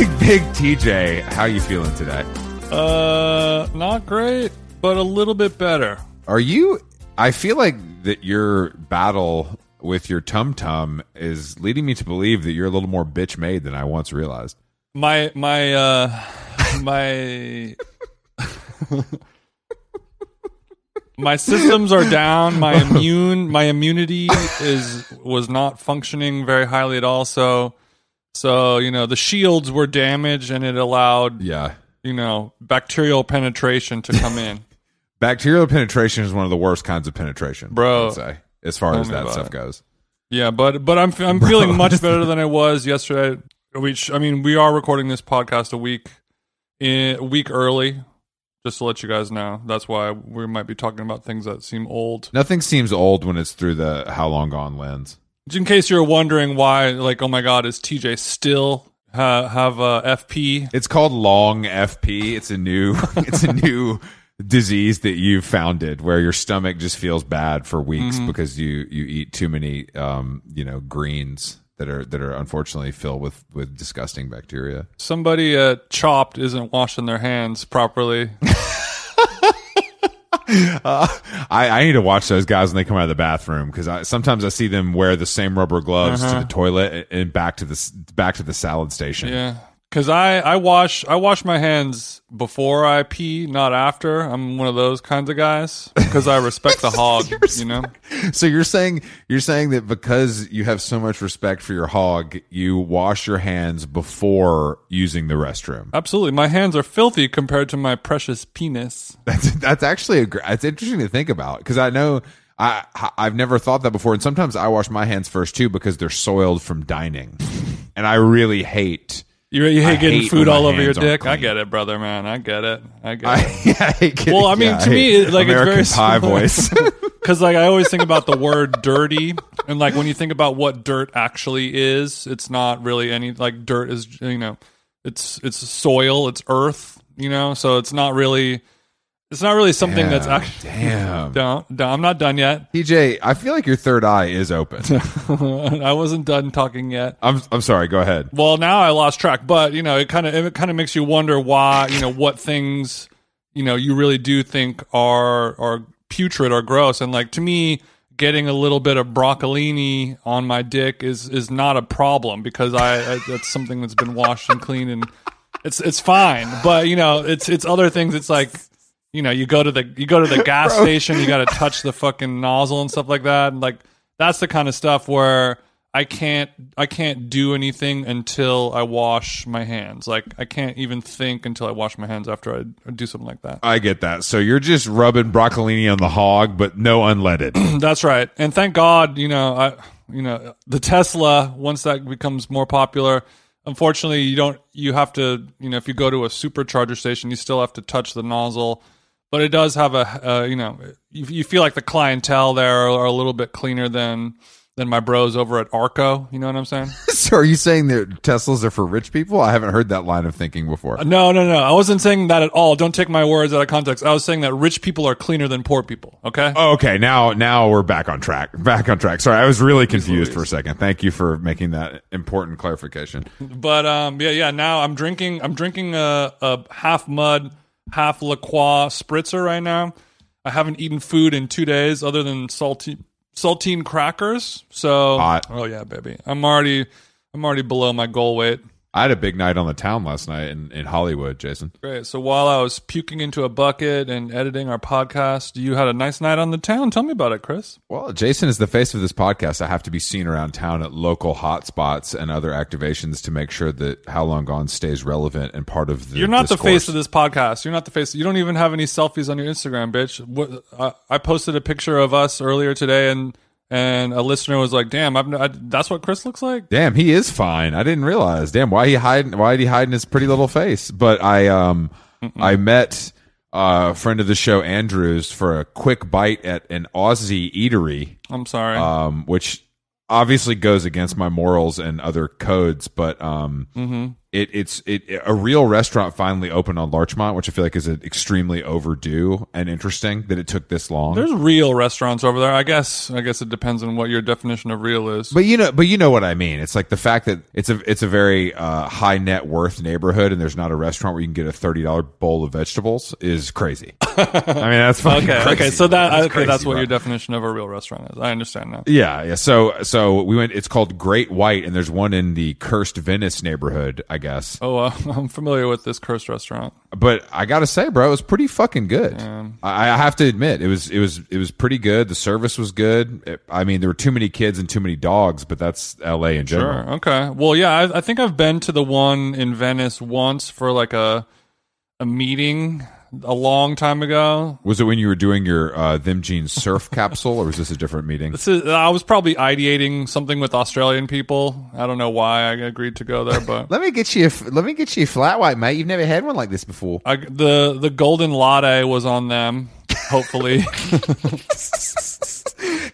Big, big TJ, how you feeling today? Uh, not great, but a little bit better. Are you? I feel like that your battle with your tum tum is leading me to believe that you're a little more bitch made than I once realized. My my uh my my systems are down. My immune my immunity is was not functioning very highly at all. So so you know the shields were damaged, and it allowed Yeah. you know bacterial penetration to come in. Bacterial penetration is one of the worst kinds of penetration, Bro. I would say, as far as that stuff it. goes. Yeah, but but I'm I'm feeling much better than I was yesterday. Which I mean, we are recording this podcast a week in a week early, just to let you guys know. That's why we might be talking about things that seem old. Nothing seems old when it's through the how long gone lens. In case you're wondering why, like, oh my God, is TJ still ha- have a FP? It's called long FP. It's a new it's a new disease that you founded where your stomach just feels bad for weeks Mm-hmm. because you you eat too many um you know greens that are that are unfortunately filled with with disgusting bacteria. Somebody at Chopt isn't washing their hands properly. Uh, I, I need to watch those guys when they come out of the bathroom because I, sometimes I see them wear the same rubber gloves to uh-huh. the toilet and, and back to the s- back to the salad station. Yeah, because I I wash I wash my hands before I pee, not after. I'm one of those kinds of guys because I respect the hog. you know, So you're saying you're saying that because you have so much respect for your hog, you wash your hands before using the restroom. absolutely. My hands are filthy compared to my precious penis. That's that's actually a it's interesting to think about because I know I I've never thought that before, and sometimes I wash my hands first too because they're soiled from dining, and I really hate. You, you hate I getting hate food all over your dick. I get it, brother, man. I get it. I get I, it. I hate getting- Well, I mean, yeah, to me, hate it- like, it's very Pie similar. voice. Because like I always think about the word dirty, and like when you think about what dirt actually is, it's not really any like dirt is you know, it's it's soil, it's earth, you know, so it's not really, it's not really something that's actually. damn. Don't, don't, I'm not done yet. TJ, I feel like your third eye is open. I wasn't done talking yet. I'm I'm sorry. Go ahead. Well, now I lost track, but you know, it kind of it kind of makes you wonder why you know what things you know you really do think are are putrid or gross, and like to me, getting a little bit of broccolini on my dick is is not a problem because I, I that's something that's been washed and cleaned and it's it's fine. But you know, it's it's other things. It's like you know, you go to the you go to the gas station, you got to touch the fucking nozzle and stuff like that, and like that's the kind of stuff where I can't I can't do anything until I wash my hands. Like I can't even think until I wash my hands after I, I do something like that. I get that. So you're just rubbing broccolini on the hog, but no unleaded. That's right. And thank God, you know, I you know, the Tesla once that becomes more popular, unfortunately, you don't you have to, you know, if you go to a supercharger station, you still have to touch the nozzle. But it does have a uh, you know, you, you feel like the clientele there are, are a little bit cleaner than than my bros over at Arco. You know what I'm saying? so are you saying that Teslas are for rich people? I haven't heard that line of thinking before. No, no, no. I wasn't saying that at all. Don't take my words out of context. I was saying that rich people are cleaner than poor people. Okay. Oh, okay, now now we're back on track. Back on track. Sorry, I was really confused for a second. Thank you for making that important clarification. But um, yeah, yeah. Now I'm drinking. I'm drinking a, a half mud, half La Croix spritzer right now. I haven't eaten food in two days other than salty saltine crackers. So, Hot. oh yeah, baby. I'm already I'm already below my goal weight. I had a big night on the town last night in, in Hollywood, Jason. Great. So while I was puking into a bucket and editing our podcast, you had a nice night on the town. Tell me about it, Chris. Well, Jason is the face of this podcast. I have to be seen around town at local hotspots and other activations to make sure that How Long Gone stays relevant and part of the. You're not the face of this podcast. You're not the face. You don't even have any selfies on your Instagram, bitch. What, I, I posted a picture of us earlier today, and and a listener was like, "Damn, I've, I, that's what Chris looks like." Damn, he is fine. I didn't realize. Damn, why he hiding? Why did he hide in his pretty little face? But I um I met uh, a friend of the show Andrews for a quick bite at an Aussie eatery, I'm sorry. um, which obviously goes against my morals and other codes. But um, Mm-hmm. It it's it a real restaurant finally opened on Larchmont, which I feel like is extremely overdue and interesting that it took this long. There's real restaurants over there. I guess. I guess it depends on what your definition of real is. But you know, but you know what I mean. It's like the fact that it's a it's a very uh, high net worth neighborhood, and there's not a restaurant where you can get a thirty dollar bowl of vegetables is crazy. I mean, that's fucking okay. crazy. Okay. So that That's okay, crazy, that's what bro. your definition of a real restaurant is. I understand now. Yeah, yeah. So so we went. It's called Great White, and there's one in the Cursed Venice neighborhood, I guess. Oh, uh, I'm familiar with this cursed restaurant. But I gotta say, bro, it was pretty fucking good. I, I have to admit, it was it was it was pretty good. The service was good. It- I mean, there were too many kids and too many dogs, but that's L.A. in general. Sure. Okay. Well, yeah, I, I think I've been to the one in Venice once for like a a meeting a long time ago. Was it when you were doing your uh, them jeans surf capsule, or was this a different meeting? This is, I was probably ideating something with Australian people. I don't know why I agreed to go there, but Let me get you. A, let me get you a flat white, mate. You've never had one like this before. I, the the golden latte was on them. Hopefully,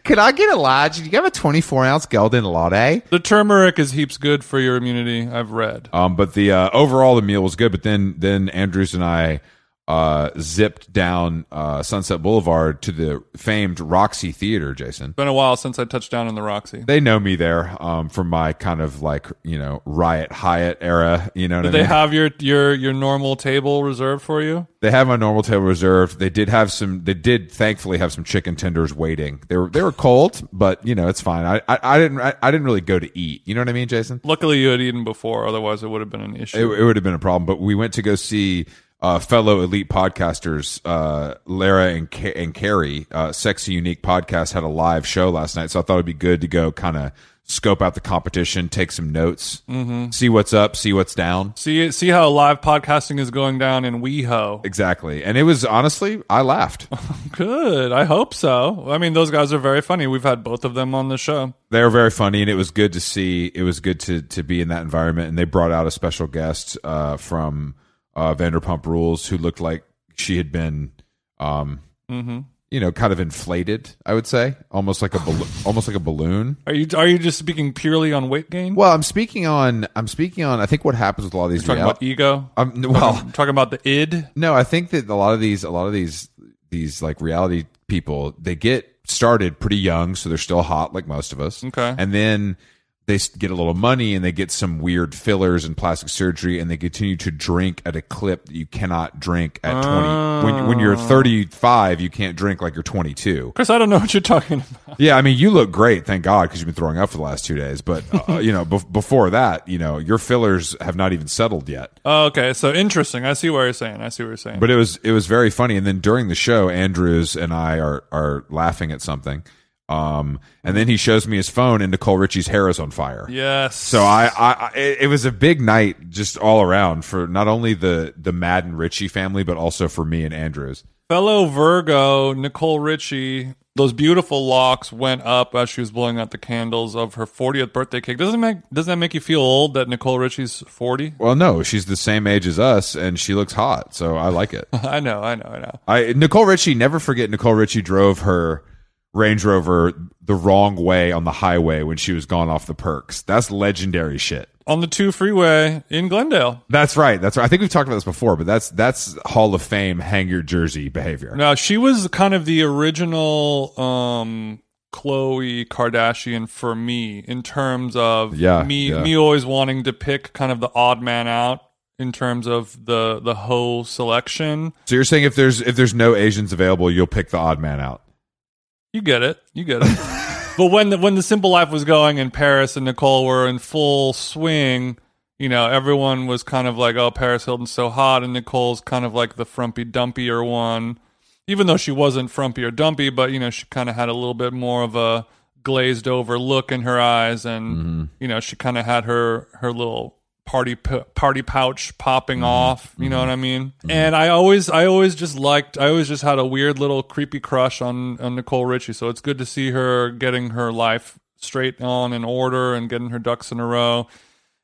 Can I get a large? Do you have a twenty-four ounce golden latte? the turmeric is heaps good for your immunity. I've read. Um, but the uh, overall the meal was good. But then then Andrews and I uh, zipped down uh, Sunset Boulevard to the famed Roxy Theater. Jason, Been a while since I touched down in the Roxy. they know me there um, from my kind of like you know Riot Hyatt era. You know what They mean? have your your your normal table reserved for you. They have my normal table reserved. They did have some. They did thankfully have some chicken tenders waiting. They were they were cold, but you know it's fine. I I, I didn't I, I didn't really go to eat. You know what I mean, Jason? Luckily, you had eaten before. Otherwise, it would have been an It, issue. it would have been a problem. But we went to go see uh, fellow elite podcasters, uh, Lara and Ca- and Carrie. Uh, Sexy Unique podcast had a live show last night, so I thought it'd be good to go kind of scope out the competition, take some notes, see what's up, see what's down. See see how live podcasting is going down in WeHo. Exactly. And it was honestly, I laughed. Good. I hope so. I mean, those guys are very funny. We've had both of them on the show. they were very funny and it was good to see it was good to to be in that environment and they brought out a special guest uh from uh vanderpump rules who looked like she had been um you know kind of inflated i would say almost like a balloon almost like a balloon Are you are you just speaking purely on weight gain? well i'm speaking on i'm speaking on i think what happens with a lot of these talking real- about ego. um, well I'm talking about the id. No, I think that a lot of these, a lot of these, these like reality people, they get started pretty young, so they're still hot like most of us. Okay. and then they get a little money and they get some weird fillers and plastic surgery, and they continue to drink at a clip that you cannot drink at twenty. When when you're thirty five, you can't drink like you're twenty two. Chris, I don't know what you're talking about. Yeah, I mean, you look great, thank God, because you've been throwing up for the last two days. But uh, you know, bef- before that, you know, your fillers have not even settled yet. Oh, okay, so interesting. I see what you're saying. I see what you're saying. But it was it was very funny. And then during the show, Andrews and I are are laughing at something. Um, and then he shows me his phone, and Nicole Richie's hair is on fire. yes. So I, I, I it it was a big night just all around for not only the the Madden Richie family, but also for me and Andrews. fellow Virgo Nicole Richie. Those beautiful locks went up as she was blowing out the candles of her 40th birthday cake. Doesn't make doesn't that make you feel old that Nicole Richie's 40? Well, no, she's the same age as us, and she looks hot, so I like it. I know, I know, I know. I Nicole Richie, never forget Nicole Richie drove her Range Rover the wrong way on the highway when she was gone off the perks. That's legendary shit. On the two freeway in Glendale. That's right. That's right. I think we've talked about this before, but that's that's Hall of Fame hang your jersey behavior. Now she was kind of the original um Khloe Kardashian for me in terms of Yeah, me yeah. me always wanting to pick kind of the odd man out in terms of the the whole selection. So you're saying if there's if there's no Asians available, you'll pick the odd man out. You get it. You get it. but when the when the simple life was going and Paris and Nicole were in full swing, you know, everyone was kind of like, "Oh, Paris Hilton's so hot," and Nicole's kind of like the frumpy dumpier one. Even though she wasn't frumpy or dumpy, but you know, she kind of had a little bit more of a glazed over look in her eyes, and mm-hmm. you know, she kind of had her her little party p- party pouch popping mm-hmm. off. You know mm-hmm. what I mean? Mm-hmm. And I always I always just liked I always just had a weird little creepy crush on on Nicole Richie. So it's good to see her getting her life straight on in order and getting her ducks in a row.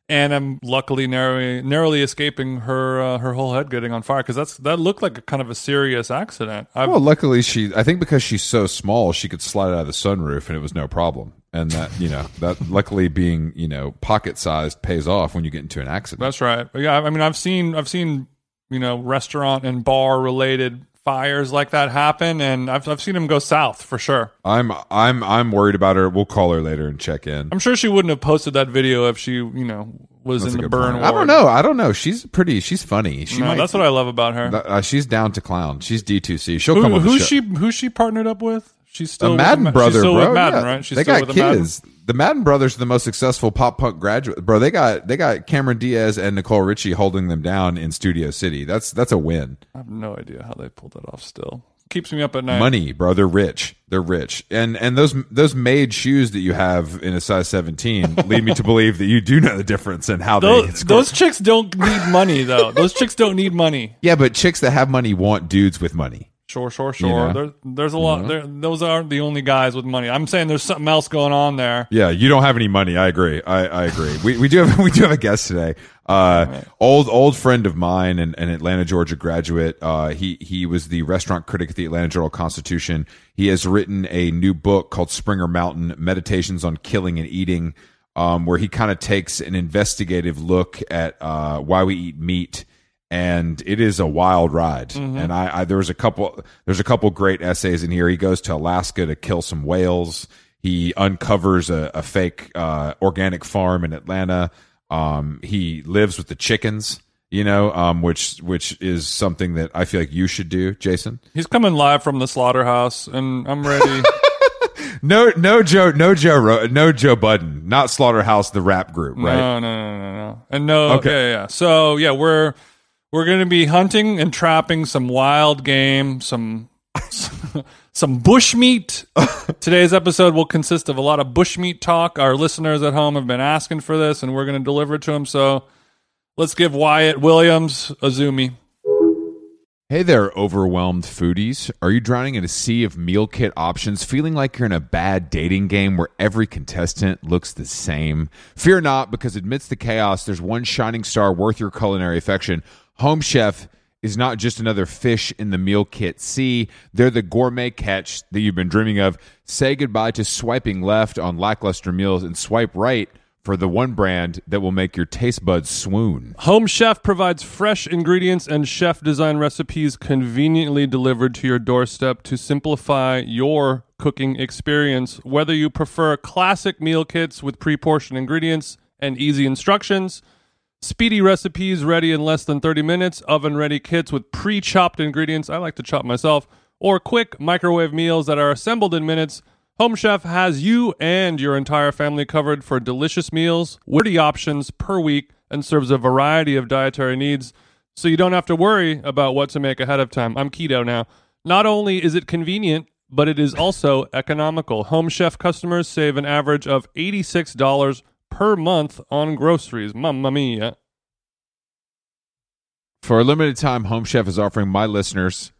And I'm luckily narrowly narrowly escaping her uh, her whole head getting on fire because that's that looked like a kind of a serious accident. I've, Well, luckily she. I think because she's so small, she could slide out of the sunroof and it was no problem. And that you know that luckily being you know pocket sized pays off when you get into an accident. That's right. Yeah, I mean, I've seen I've seen you know restaurant and bar related fires like that happen, and I've I've seen them go south for sure. I'm I'm I'm worried about her. We'll call her later and check in. I'm sure she wouldn't have posted that video if she you know was That's in the good burn. point. I don't know. I don't know. She's pretty. She's funny. She No, might. that's what I love about her. Uh, she's down to clown. She's D2C. She'll Who, come on the who's show. she? Who's she partnered up with? She's still the Madden Ma- brother, she's still bro. With Madden, yeah. right? She's they still got with the Madden. kids. The Madden brothers are the most successful pop punk graduate, bro. They got they got Cameron Diaz and Nicole Richie holding them down in Studio City. That's that's a win. I have no idea how they pulled that off. Still keeps me up at night. Money, bro. They're rich. They're rich. And and those those made shoes that you have in a size seventeen lead me to believe that you do know the difference in how they. Those, those chicks don't need money though. Those chicks don't need money. yeah, but chicks that have money want dudes with money. Sure, sure, sure. know? There, there's a lot. There, those aren't the only guys with money. I'm saying there's something else going on there. Yeah, you don't have any money. I agree. I, I agree. We we do have we do have a guest today. Uh, old old friend of mine and an Atlanta, Georgia graduate. Uh, he he was the restaurant critic at the Atlanta Journal Constitution. He has written a new book called Springer Mountain: Meditations on Killing and Eating, um, where he kind of takes an investigative look at uh, why we eat meat and it is a wild ride. And I, I there was a couple there's a couple great essays in here. He goes to Alaska to kill some whales. He uncovers a, a fake uh, organic farm in Atlanta. Um, he lives with the chickens, you know, um, which which is something that I feel like you should do, Jason. He's coming live from the slaughterhouse, and I'm ready. No, no Joe, no Joe, no Joe Budden, not Slaughterhouse, the rap group, right? No, no, no, no, no. And no, Okay. okay, yeah, yeah. So yeah, we're we're gonna be hunting and trapping some wild game, some some bushmeat. Today's episode will consist of a lot of bushmeat talk. Our listeners at home have been asking for this, and we're gonna deliver it to them. So let's give Wyatt Williams a zoomie. Hey there, overwhelmed foodies. Are you drowning in a sea of meal kit options, feeling like you're in a bad dating game where every contestant looks the same? Fear not, because amidst the chaos, there's one shining star worth your culinary affection. Home Chef is not just another fish in the meal kit sea, they're the gourmet catch that you've been dreaming of. Say goodbye to swiping left on lackluster meals and swipe right for the one brand that will make your taste buds swoon. Home Chef provides fresh ingredients and chef design recipes conveniently delivered to your doorstep to simplify your cooking experience. Whether you prefer classic meal kits with pre portioned ingredients and easy instructions, speedy recipes ready in less than 30 minutes, oven ready kits with pre chopped ingredients, I like to chop myself, or quick microwave meals that are assembled in minutes. Home Chef has you and your entire family covered for delicious meals, witty options per week, and serves a variety of dietary needs so you don't have to worry about what to make ahead of time. I'm keto now. Not only is it convenient, but it is also economical. Home Chef customers save an average of $86 per month on groceries. Mamma mia. For a limited time, Home Chef is offering my listeners,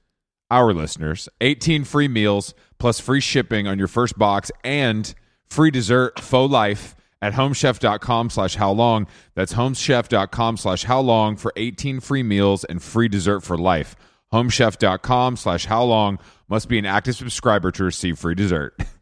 our listeners, 18 free meals plus free shipping on your first box and free dessert faux life at homechef.com slash how long. That's homechef.com slash how long for 18 free meals and free dessert for life. homechef.com slash how long must be an active subscriber to receive free dessert.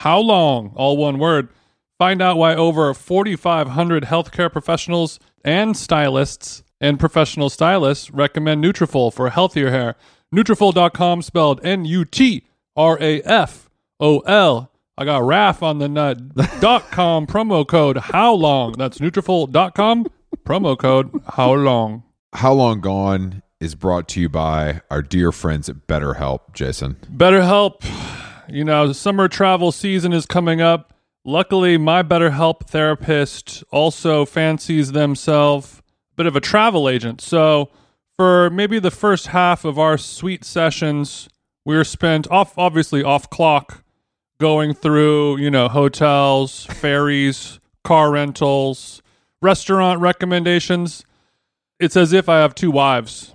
how long? All one word. Find out why over 4,500 healthcare professionals and stylists and professional stylists recommend Nutrafol for healthier hair. Nutrafol.com spelled N-U-T-R-A-F-O-L. I got RAF on the nut. dot com promo code How Long. That's Nutrafol.com promo code How Long. How Long Gone is brought to you by our dear friends at BetterHelp, Jason. BetterHelp you know, summer travel season is coming up. Luckily, my BetterHelp therapist also fancies themselves a bit of a travel agent. So, for maybe the first half of our sweet sessions, we were spent off, obviously off clock, going through, you know, hotels, ferries, car rentals, restaurant recommendations. It's as if I have two wives.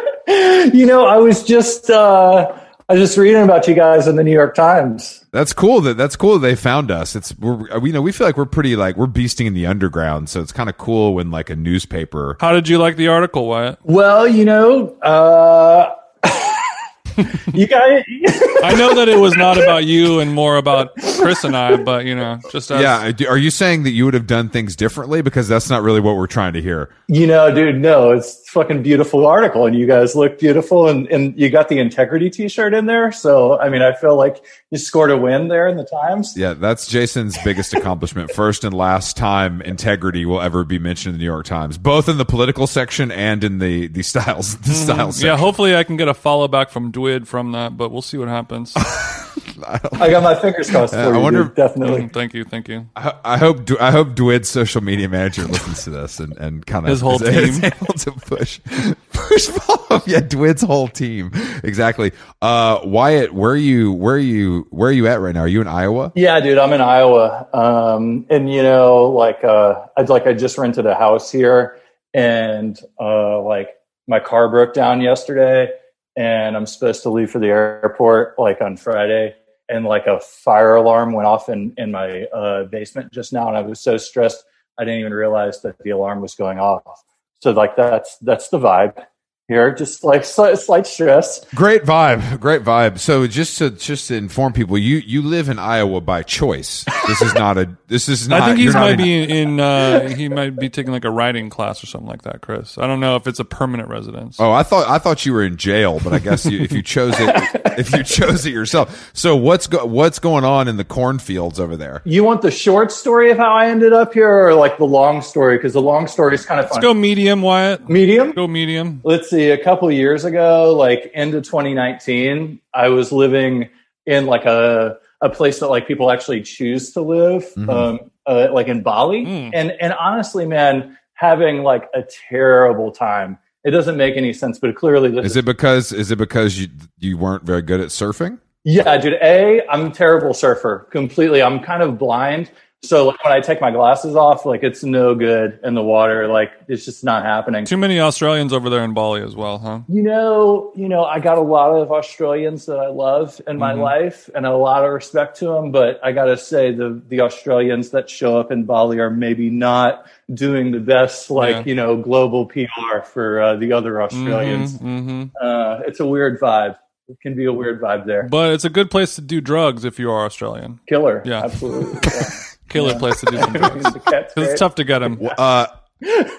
you know, I was just uh, I was just reading about you guys in the New York Times. That's cool. That that's cool. That they found us. It's we're we you know we feel like we're pretty like we're beasting in the underground. So it's kind of cool when like a newspaper. How did you like the article, Wyatt? Well, you know, uh, you guys. I know that it was not about you and more about Chris and I, but you know, just as, yeah. Are you saying that you would have done things differently? Because that's not really what we're trying to hear. You know, dude, no, it's fucking beautiful article, and you guys look beautiful, and and you got the integrity T-shirt in there. So, I mean, I feel like you scored a win there in the Times. Yeah, that's Jason's biggest accomplishment. First and last time integrity will ever be mentioned in the New York Times, both in the political section and in the the styles the mm-hmm. styles. Yeah, hopefully I can get a follow back from Dwid from that, but we'll see what happens. I, got my fingers crossed for I you. Wonder, dude, definitely. Mm, thank you, thank you. I, I hope I hope Dwid's social media manager listens to this and, and kind of his whole is, team is able to push push follow. Yeah, Dwid's whole team exactly. Uh, Wyatt, where are you? Where are you? Where are you at right now? Are you in Iowa? Yeah, dude, I'm in Iowa. Um, and you know, like uh, I'd like I just rented a house here, and uh, like my car broke down yesterday and I'm supposed to leave for the airport like on Friday and like a fire alarm went off in in my uh, basement just now, and I was so stressed I didn't even realize that the alarm was going off. So like that's that's the vibe here, just like slight, slight stress. Great vibe, great vibe. So just to just to inform people, you you live in Iowa by choice. This is not a. This is not. I think he might in, be in. Uh, he might be taking like a writing class or something like that, Chris. I don't know if it's a permanent residence. Oh, I thought I thought you were in jail, but I guess you, if you chose it, if you chose it yourself. So what's go, what's going on in the cornfields over there? You want the short story of how I ended up here, or like the long story? Because the long story is kind of fun. Let's go medium, Wyatt. Medium. Go medium. Let's see a couple years ago, like into 2019, I was living in like a a place that like people actually choose to live, mm-hmm. um, uh, like in Bali. Mm. And and honestly, man, having like a terrible time. It doesn't make any sense, but clearly this Is it because is it because you you weren't very good at surfing? Yeah, dude. A, I'm a terrible surfer. Completely. I'm kind of blind. So like, when I take my glasses off, like it's no good in the water. Like it's just not happening. Too many Australians over there in Bali as well, huh? You know, you know, I got a lot of Australians that I love in my Mm-hmm. life, and a lot of respect to them. But I gotta say, the the Australians that show up in Bali are maybe not doing the best, like Yeah. you know, global PR for uh, the other Australians. hmm Uh, it's a weird vibe. It can be a weird vibe there. But it's a good place to do drugs if you are Australian. Killer. Yeah. absolutely. Yeah. Killer place to do some drugs. The cat's 'Cause it's tough to get them. Uh,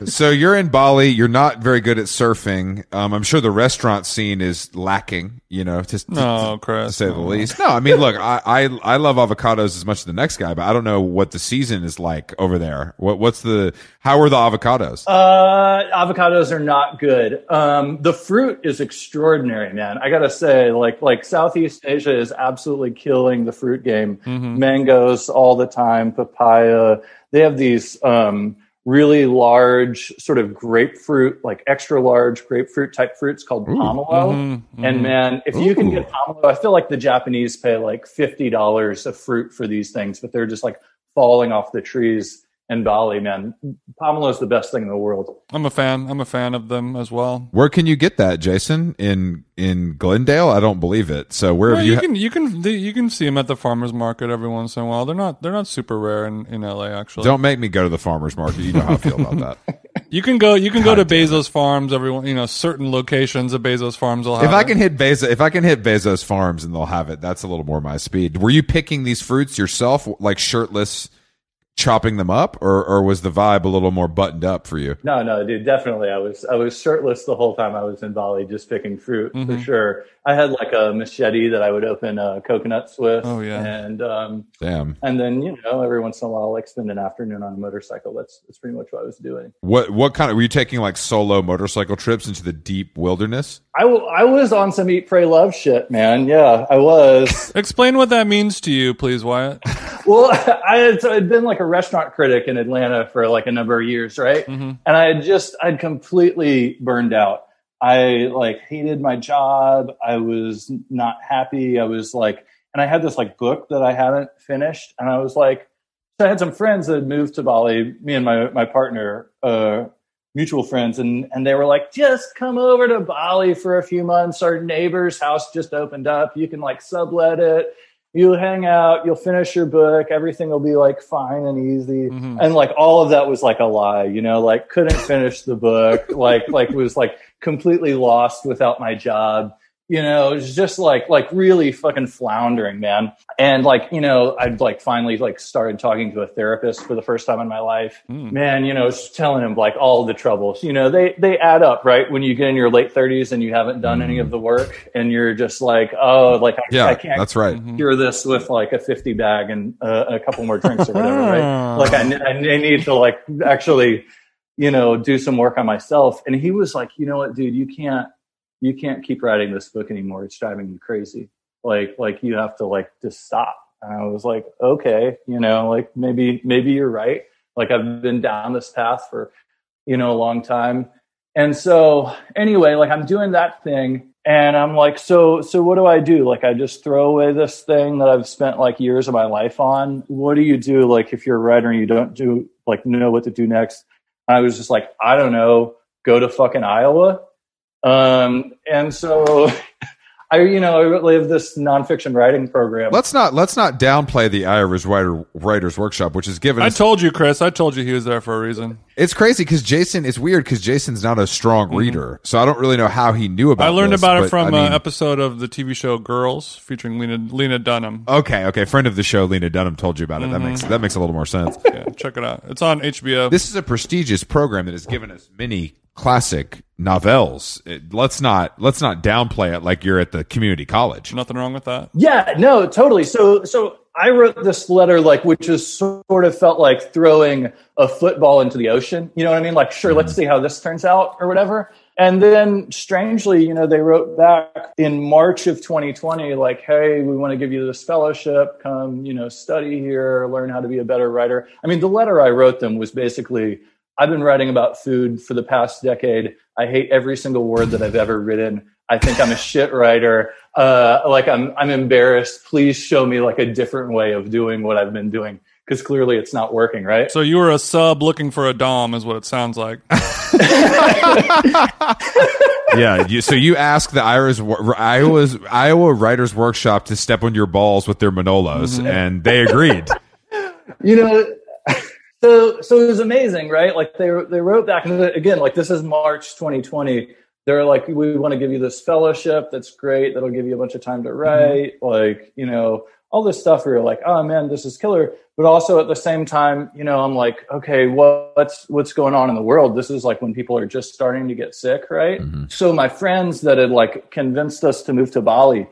so you're in Bali. You're not very good at surfing. Um, I'm sure the restaurant scene is lacking. You know, to, to- No, to Chris. say the least. No, I mean, look, I, I I love avocados as much as the next guy, but I don't know what the season is like over there. What what's the how are the avocados? Uh, avocados are not good. Um, the fruit is extraordinary, man. I gotta say, like, like Southeast Asia is absolutely killing the fruit game. Mangoes all the time, papaya. They have these um, really large, sort of grapefruit, like extra large grapefruit type fruits called pomelo. Mhm, And man, if you can get pomelo, I feel like the Japanese pay like fifty dollars a fruit for these things, but they're just like falling off the trees in Bali. Man, pomelo is the best thing in the world. I'm a fan. I'm a fan of them as well. Where can you get that, Jason? In in Glendale? I don't believe it. So where Yeah, have you you? can you can you can see them at the farmers market every once in a while. They're not they're not super rare in, in LA actually. don't make me go to the farmers market. You know how I feel about that. You can go you can go to Bezos Farms. Everyone you know certain locations of Bezos Farms will have. if I it. can hit Bezos, if I can hit Bezos Farms and they'll have it, that's a little more my speed. Were you picking these fruits yourself, like shirtless, chopping them up, or or was the vibe a little more buttoned up for you? No, no, dude, definitely. I was I was shirtless the whole time I was in Bali, just picking fruit Mm-hmm. for sure. I had like a machete that I would open uh, coconuts with. Oh, yeah. and um, Damn. and then you know every once in a while, like spend an afternoon on a motorcycle. That's that's pretty much what I was doing. What what kind of were you taking like solo motorcycle trips into the deep wilderness? I, w- I was on some eat, pray, love shit, man. Yeah, I was. explain what that means to you, please, Wyatt. well, I had, so I'd been like a restaurant critic in Atlanta for like a number of years, right? Mhm. And I had just, I'd completely burned out. I like hated my job. I was not happy. I was like, and I had this like book that I hadn't finished. And I was like, so I had some friends that had moved to Bali, me and my, my partner, uh, mutual friends. And, and they were like, just come over to Bali for a few months. Our neighbor's house just opened up. You can like sublet it. You'll hang out. You'll finish your book. Everything will be like fine and easy. Mhm. And like all of that was like a lie, you know, like couldn't finish the book, like, like was like completely lost without my job. You know, it was just like, like really fucking floundering, man. And like, you know, I'd like finally like started talking to a therapist for the first time in my life. Mm. Man, you know, just telling him like all the troubles, you know, they, they add up, right? When you get in your late thirties and you haven't done any of the work and you're just like, oh, like I, Yeah, I can't that's right. Mhm. cure this with like a 50 bag and uh, a couple more drinks or whatever, right? Like I, I need to like actually, you know, do some work on myself. And he was like, you know what, dude, you can't, you can't keep writing this book anymore. It's driving you crazy. Like, like you have to like just stop. And I was like, okay, you know, like maybe, maybe you're right. Like I've been down this path for, you know, a long time. And so anyway, like I'm doing that thing and I'm like, so, so what do I do? Like I just throw away this thing that I've spent like years of my life on. What do you do? Like if you're a writer and you don't do like know what to do next. I was just like, I don't know, go to fucking Iowa. Um, and so I, you know, I live this nonfiction writing program. Let's not let's not downplay the Irish writer writers workshop, which is given I us. told you, Chris. I told you he was there for a reason. it's crazy because Jason. It's weird because Jason's not a strong reader, so I don't really know how he knew about. Mm-hmm. I learned this, about it but, from I mean- an episode of the TV show Girls featuring Lena Lena Dunham. Okay, okay. Friend of the show, Lena Dunham, told you about it. That Mm-hmm. makes that makes a little more sense. Yeah, check it out. It's on HBO. this is a prestigious program that has given us many classic novels. It- let's not let's not downplay it like you're at the community college. Nothing wrong with that. Yeah, no, totally. So, so I wrote this letter, like, which is sort of felt like throwing a football into the ocean. You know what I mean? Like, sure, let's mm-hmm. see how this turns out or whatever. And then strangely, you know, they wrote back in March of 2020, like, hey, we want to give you this fellowship. Come, you know, study here, learn how to be a better writer. I mean, the letter I wrote them was basically I've been writing about food for the past decade. I hate every single word that I've ever written. I think I'm a shit writer. Uh, like I'm, I'm embarrassed. Please show me like a different way of doing what I've been doing because clearly it's not working, right? So you were a sub looking for a dom, is what it sounds like. yeah. You, so you asked the Ira's, Iowa's Iowa Writers Workshop to step on your balls with their Manolos, mm-hmm. and they agreed. you know, so so it was amazing, right? Like they they wrote back and again, like this is March 2020. They're like, we want to give you this fellowship. That's great. That'll give you a bunch of time to mm-hmm. write. Mm-hmm. Like, you know, all this stuff where you're like, oh man, this is killer. But also at the same time, you know, I'm like, okay, what's what's going on in the world? This is like when people are just starting to get sick, right? Mm-hmm. So my friends that had like convinced us to move to Bali,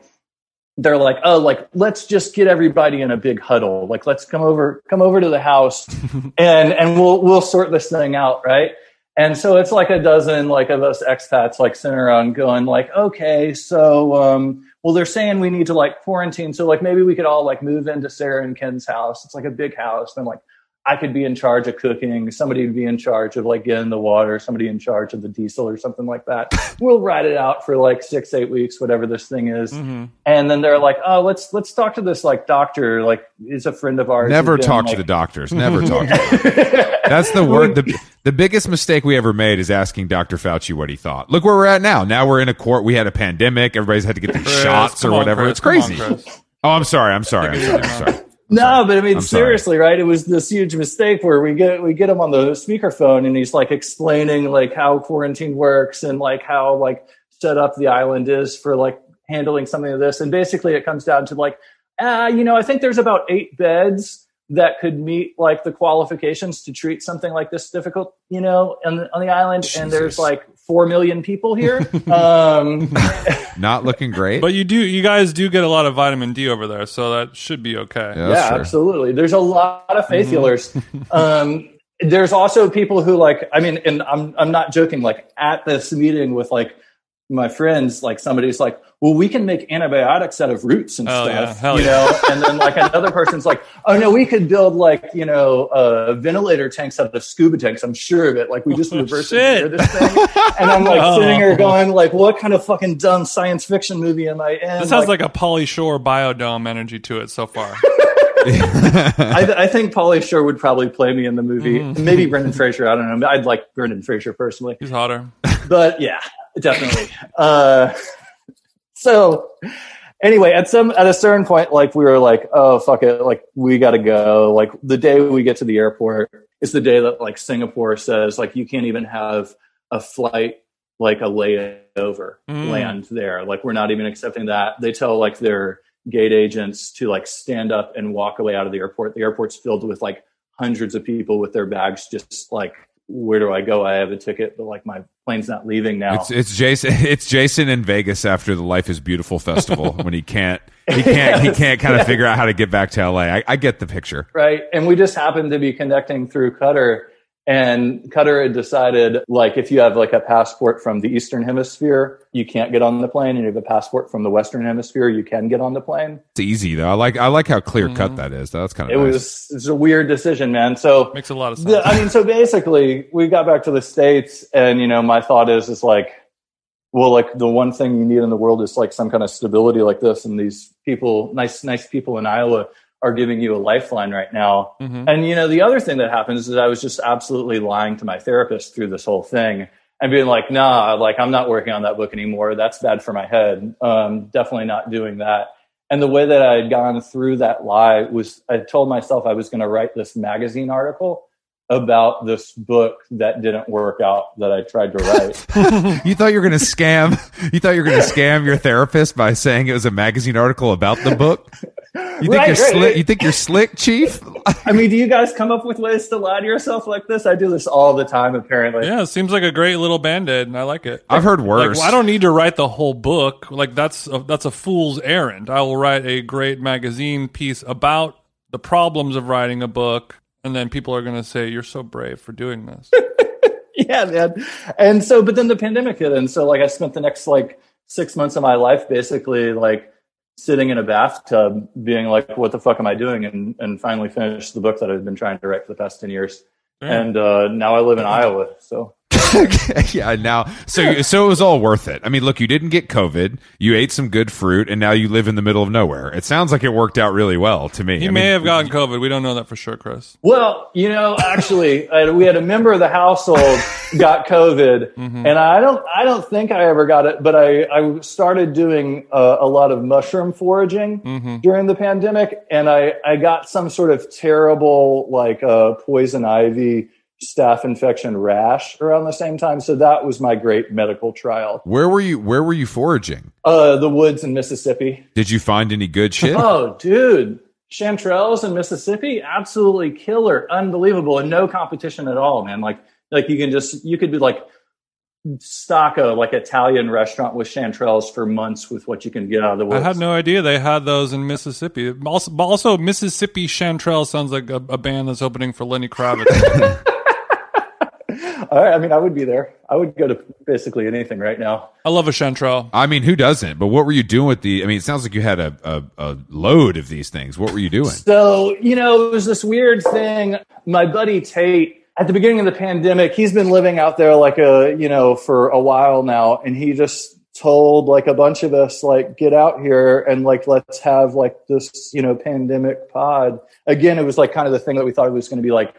they're like, oh, like let's just get everybody in a big huddle. Like let's come over, come over to the house, and and we'll we'll sort this thing out, right? And so it's like a dozen like of us expats like sitting around going like, okay, so um, well they're saying we need to like quarantine, so like maybe we could all like move into Sarah and Ken's house. It's like a big house. And I'm like, I could be in charge of cooking. Somebody would be in charge of like getting the water. Somebody in charge of the diesel or something like that. we'll ride it out for like six, eight weeks, whatever this thing is. Mm-hmm. And then they're like, "Oh, let's let's talk to this like doctor. Like, he's a friend of ours." Never talk like, to the doctors. Never talk. to That's the word. The, the biggest mistake we ever made is asking Dr. Fauci what he thought. Look where we're at now. Now we're in a court. We had a pandemic. Everybody's had to get these Chris, shots or whatever. On, it's crazy. On, oh, I'm sorry. I'm sorry. I'm sorry. I'm sorry. No, but I mean, I'm seriously, sorry. right? It was this huge mistake where we get we get him on the speakerphone and he's like explaining like how quarantine works and like how like set up the island is for like handling something like this. And basically, it comes down to like, uh, you know, I think there's about eight beds that could meet like the qualifications to treat something like this difficult, you know, on, on the island. Jesus. And there's like four million people here. um, Not looking great. But you do, you guys do get a lot of vitamin D over there, so that should be okay. Yeah, yeah absolutely. There's a lot of faith mm-hmm. healers. um, there's also people who like, I mean, and I'm I'm not joking. Like at this meeting with like my friends, like somebody's like, well, we can make antibiotics out of roots and oh, stuff, yeah. you know. and then like another person's like, oh no, we could build like you know uh, ventilator tanks out of scuba tanks. I'm sure of it. Like we just oh, reverse engineer this thing. And I'm like oh. sitting here going like, what kind of fucking dumb science fiction movie am I in? This has like, like a Pauly Shore biodome energy to it so far. I, I, think Pauly Shore would probably play me in the movie. Mm-hmm. Maybe Brendan Fraser. I don't know. I'd like Brendan Fraser personally. He's hotter. But yeah, definitely. Uh, so anyway, at some at a certain point, like we were like, oh fuck it, like we got to go. Like the day we get to the airport is the day that like Singapore says like you can't even have a flight like a layover mm. land there. Like we're not even accepting that. They tell like their gate agents to like stand up and walk away out of the airport. The airport's filled with like hundreds of people with their bags just like where do I go? I have a ticket, but like my plane's not leaving now. It's, it's Jason. It's Jason in Vegas after the Life is Beautiful festival when he can't he can't yes, he can't kind of figure out how to get back to LA. I, I, get the picture. Right, and we just happened to be connecting through Qatar, and Qatar had decided, like, if you have like a passport from the Eastern Hemisphere, you can't get on the plane, and you have a passport from the Western Hemisphere, you can get on the plane. It's easy though. I like I like how clear cut mm-hmm. that is. That's kind of it nice. was it's a weird decision, man. So makes a lot of sense. The, I mean, so basically, we got back to the states, and you know, my thought is, is like, well, like the one thing you need in the world is like some kind of stability like this, and these people, nice, nice people in Iowa are giving you a lifeline right now. Mm-hmm. And you know, the other thing that happens is I was just absolutely lying to my therapist through this whole thing and being like, nah, like I'm not working on that book anymore. That's bad for my head. Um, definitely not doing that. And the way that I had gone through that lie was I told myself I was going to write this magazine article about this book that didn't work out that I tried to write. you thought you were going to scam, you thought you were going to scam your therapist by saying it was a magazine article about the book? You think right, you're right. slick? You think you're slick, Chief? I mean, do you guys come up with ways to lie to yourself like this? I do this all the time, apparently. Yeah, it seems like a great little band-aid, and I like it. I've heard worse. Like, well, I don't need to write the whole book. Like that's a, that's a fool's errand. I will write a great magazine piece about the problems of writing a book, and then people are going to say, "You're so brave for doing this." yeah, man. And so, but then the pandemic hit, and so like I spent the next like six months of my life basically like sitting in a bathtub being like, what the fuck am I doing? And, and finally finished the book that I've been trying to write for the past 10 years. and uh, now I live in Iowa. So yeah, now so so it was all worth it. I mean, look, you didn't get COVID, you ate some good fruit, and now you live in the middle of nowhere. It sounds like it worked out really well to me. He I may mean, have gotten COVID. We don't know that for sure, Chris. Well, you know, actually, uh, we had a member of the household got COVID, and I don't, I don't think I ever got it, but I, I started doing uh, a lot of mushroom foraging during the pandemic, and I, I got some sort of terrible like uh, poison ivy staph infection rash around the same time. So that was my great medical trial. Where were you? Where were you foraging? Uh, the woods in Mississippi. Did you find any good shit? Oh, dude. Chanterelles in Mississippi, absolutely killer, unbelievable, and no competition at all, man. Like, like you can just, you could be like, stock a like Italian restaurant with chanterelles for months with what you can get out of the woods. I had no idea they had those in Mississippi. Also, also Mississippi Chanterelle sounds like a, a band that's opening for Lenny Kravitz. All right, I mean, I would be there. I would go to basically anything right now. I love a Chanterelle. I mean, who doesn't? But what were you doing with the? I mean, it sounds like you had a, a, a load of these things. What were you doing? So, you know, it was this weird thing. My buddy Tate, at the beginning of the pandemic, he's been living out there like a, you know, for a while now. And he just told like a bunch of us, like, get out here and like, let's have like this, you know, pandemic pod. Again, it was like kind of the thing that we thought it was going to be like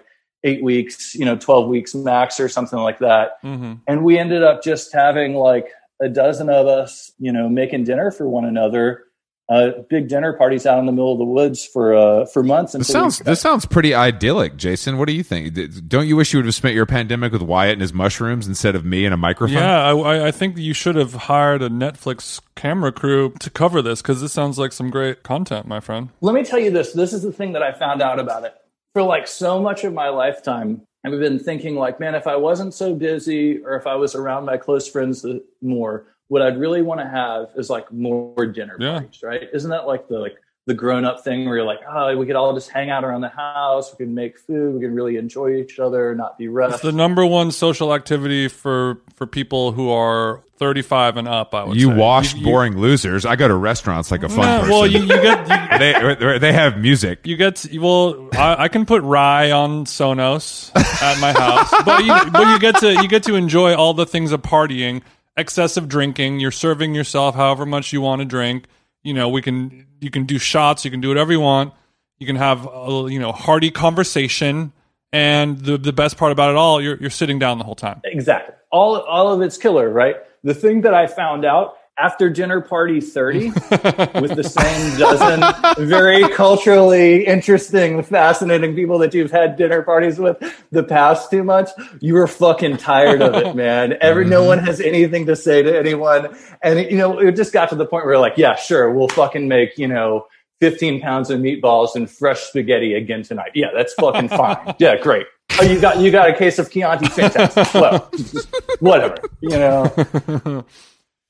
eight weeks, you know, 12 weeks max or something like that. hmm And we ended up just having like a dozen of us, you know, making dinner for one another. Uh, big dinner parties out in the middle of the woods for uh, for months. This sounds this sounds pretty idyllic, Jason. What do you think? Don't you wish you would have spent your pandemic with Wyatt and his mushrooms instead of me and a microphone? Yeah, I, I- I think you should have hired a Netflix camera crew to cover this because this sounds like some great content, my friend. let me tell you this this is the thing that i found out about it for like so much of my lifetime i've been thinking like man if i wasn't so busy or if i was around my close friends more what i'd really want to have is like more dinner Yeah. parties right isn't that like the like the grown-up thing where you're like oh we could all just hang out around the house we can make food we can really enjoy each other not be rushed It's the number one social activity for for people who are 35 and up. I would You say. wash You- you- boring losers. I go to restaurants like a fun Nah, person. well, you, you get you, they they have music. you get to- well. I, I can put Rhye on Sonos at my house, but you, but you get to you get to enjoy all the things of partying, excessive drinking. You're serving yourself however much you want to drink. You know, we can you can do shots. You can do whatever you want. You can have a, you know hearty conversation, and the the best part about it all, you're you're sitting down the whole time. Exactly. All all of it's killer, right? The thing that I found out after dinner party 30 with the same dozen very culturally interesting, fascinating people that you've had dinner parties with the past two months, you were fucking tired of it, man. Every no mm-hmm. one has anything to say to anyone. And you know, it just got to the point where like, yeah, sure, we'll fucking make, you know, 15 pounds of meatballs and fresh spaghetti again tonight. Yeah, that's fucking fine. Yeah, great. Oh, you got you got a case of Chianti, fantastic. Well, whatever. You know,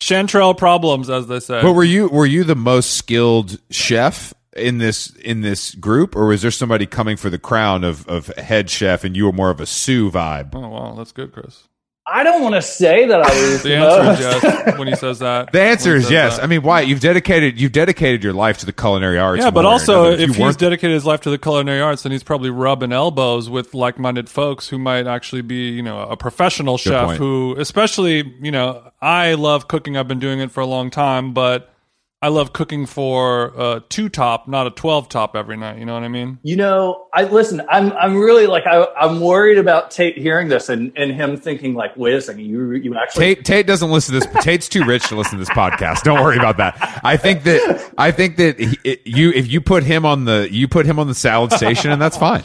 Chanterelle problems, as they say. But were you were you the most skilled chef in this in this group, or was there somebody coming for the crown of of head chef, and you were more of a sous vibe? oh wow, that's good, Chris. I don't want to say that I was The answer most- is yes when he says that. The answer is yes. that. I mean, why you've dedicated you've dedicated your life to the culinary arts. yeah, but also Now, if, he's weren't- dedicated his life to the culinary arts, then he's probably rubbing elbows with like-minded folks who might actually be, you know, a professional chef. point. Who, especially, you know, I love cooking. I've been doing it for a long time, but I love cooking for a two top, not a twelve top every night. You know what I mean? You know, I listen. I'm I'm really like I, I'm worried about Tate hearing this and, and him thinking like, wait a second, you you actually Tate Tate doesn't listen to this. Tate's too rich to listen to this podcast. Don't worry about that. I think that I think that he, it, you if you put him on the you put him on the salad station, and that's fine.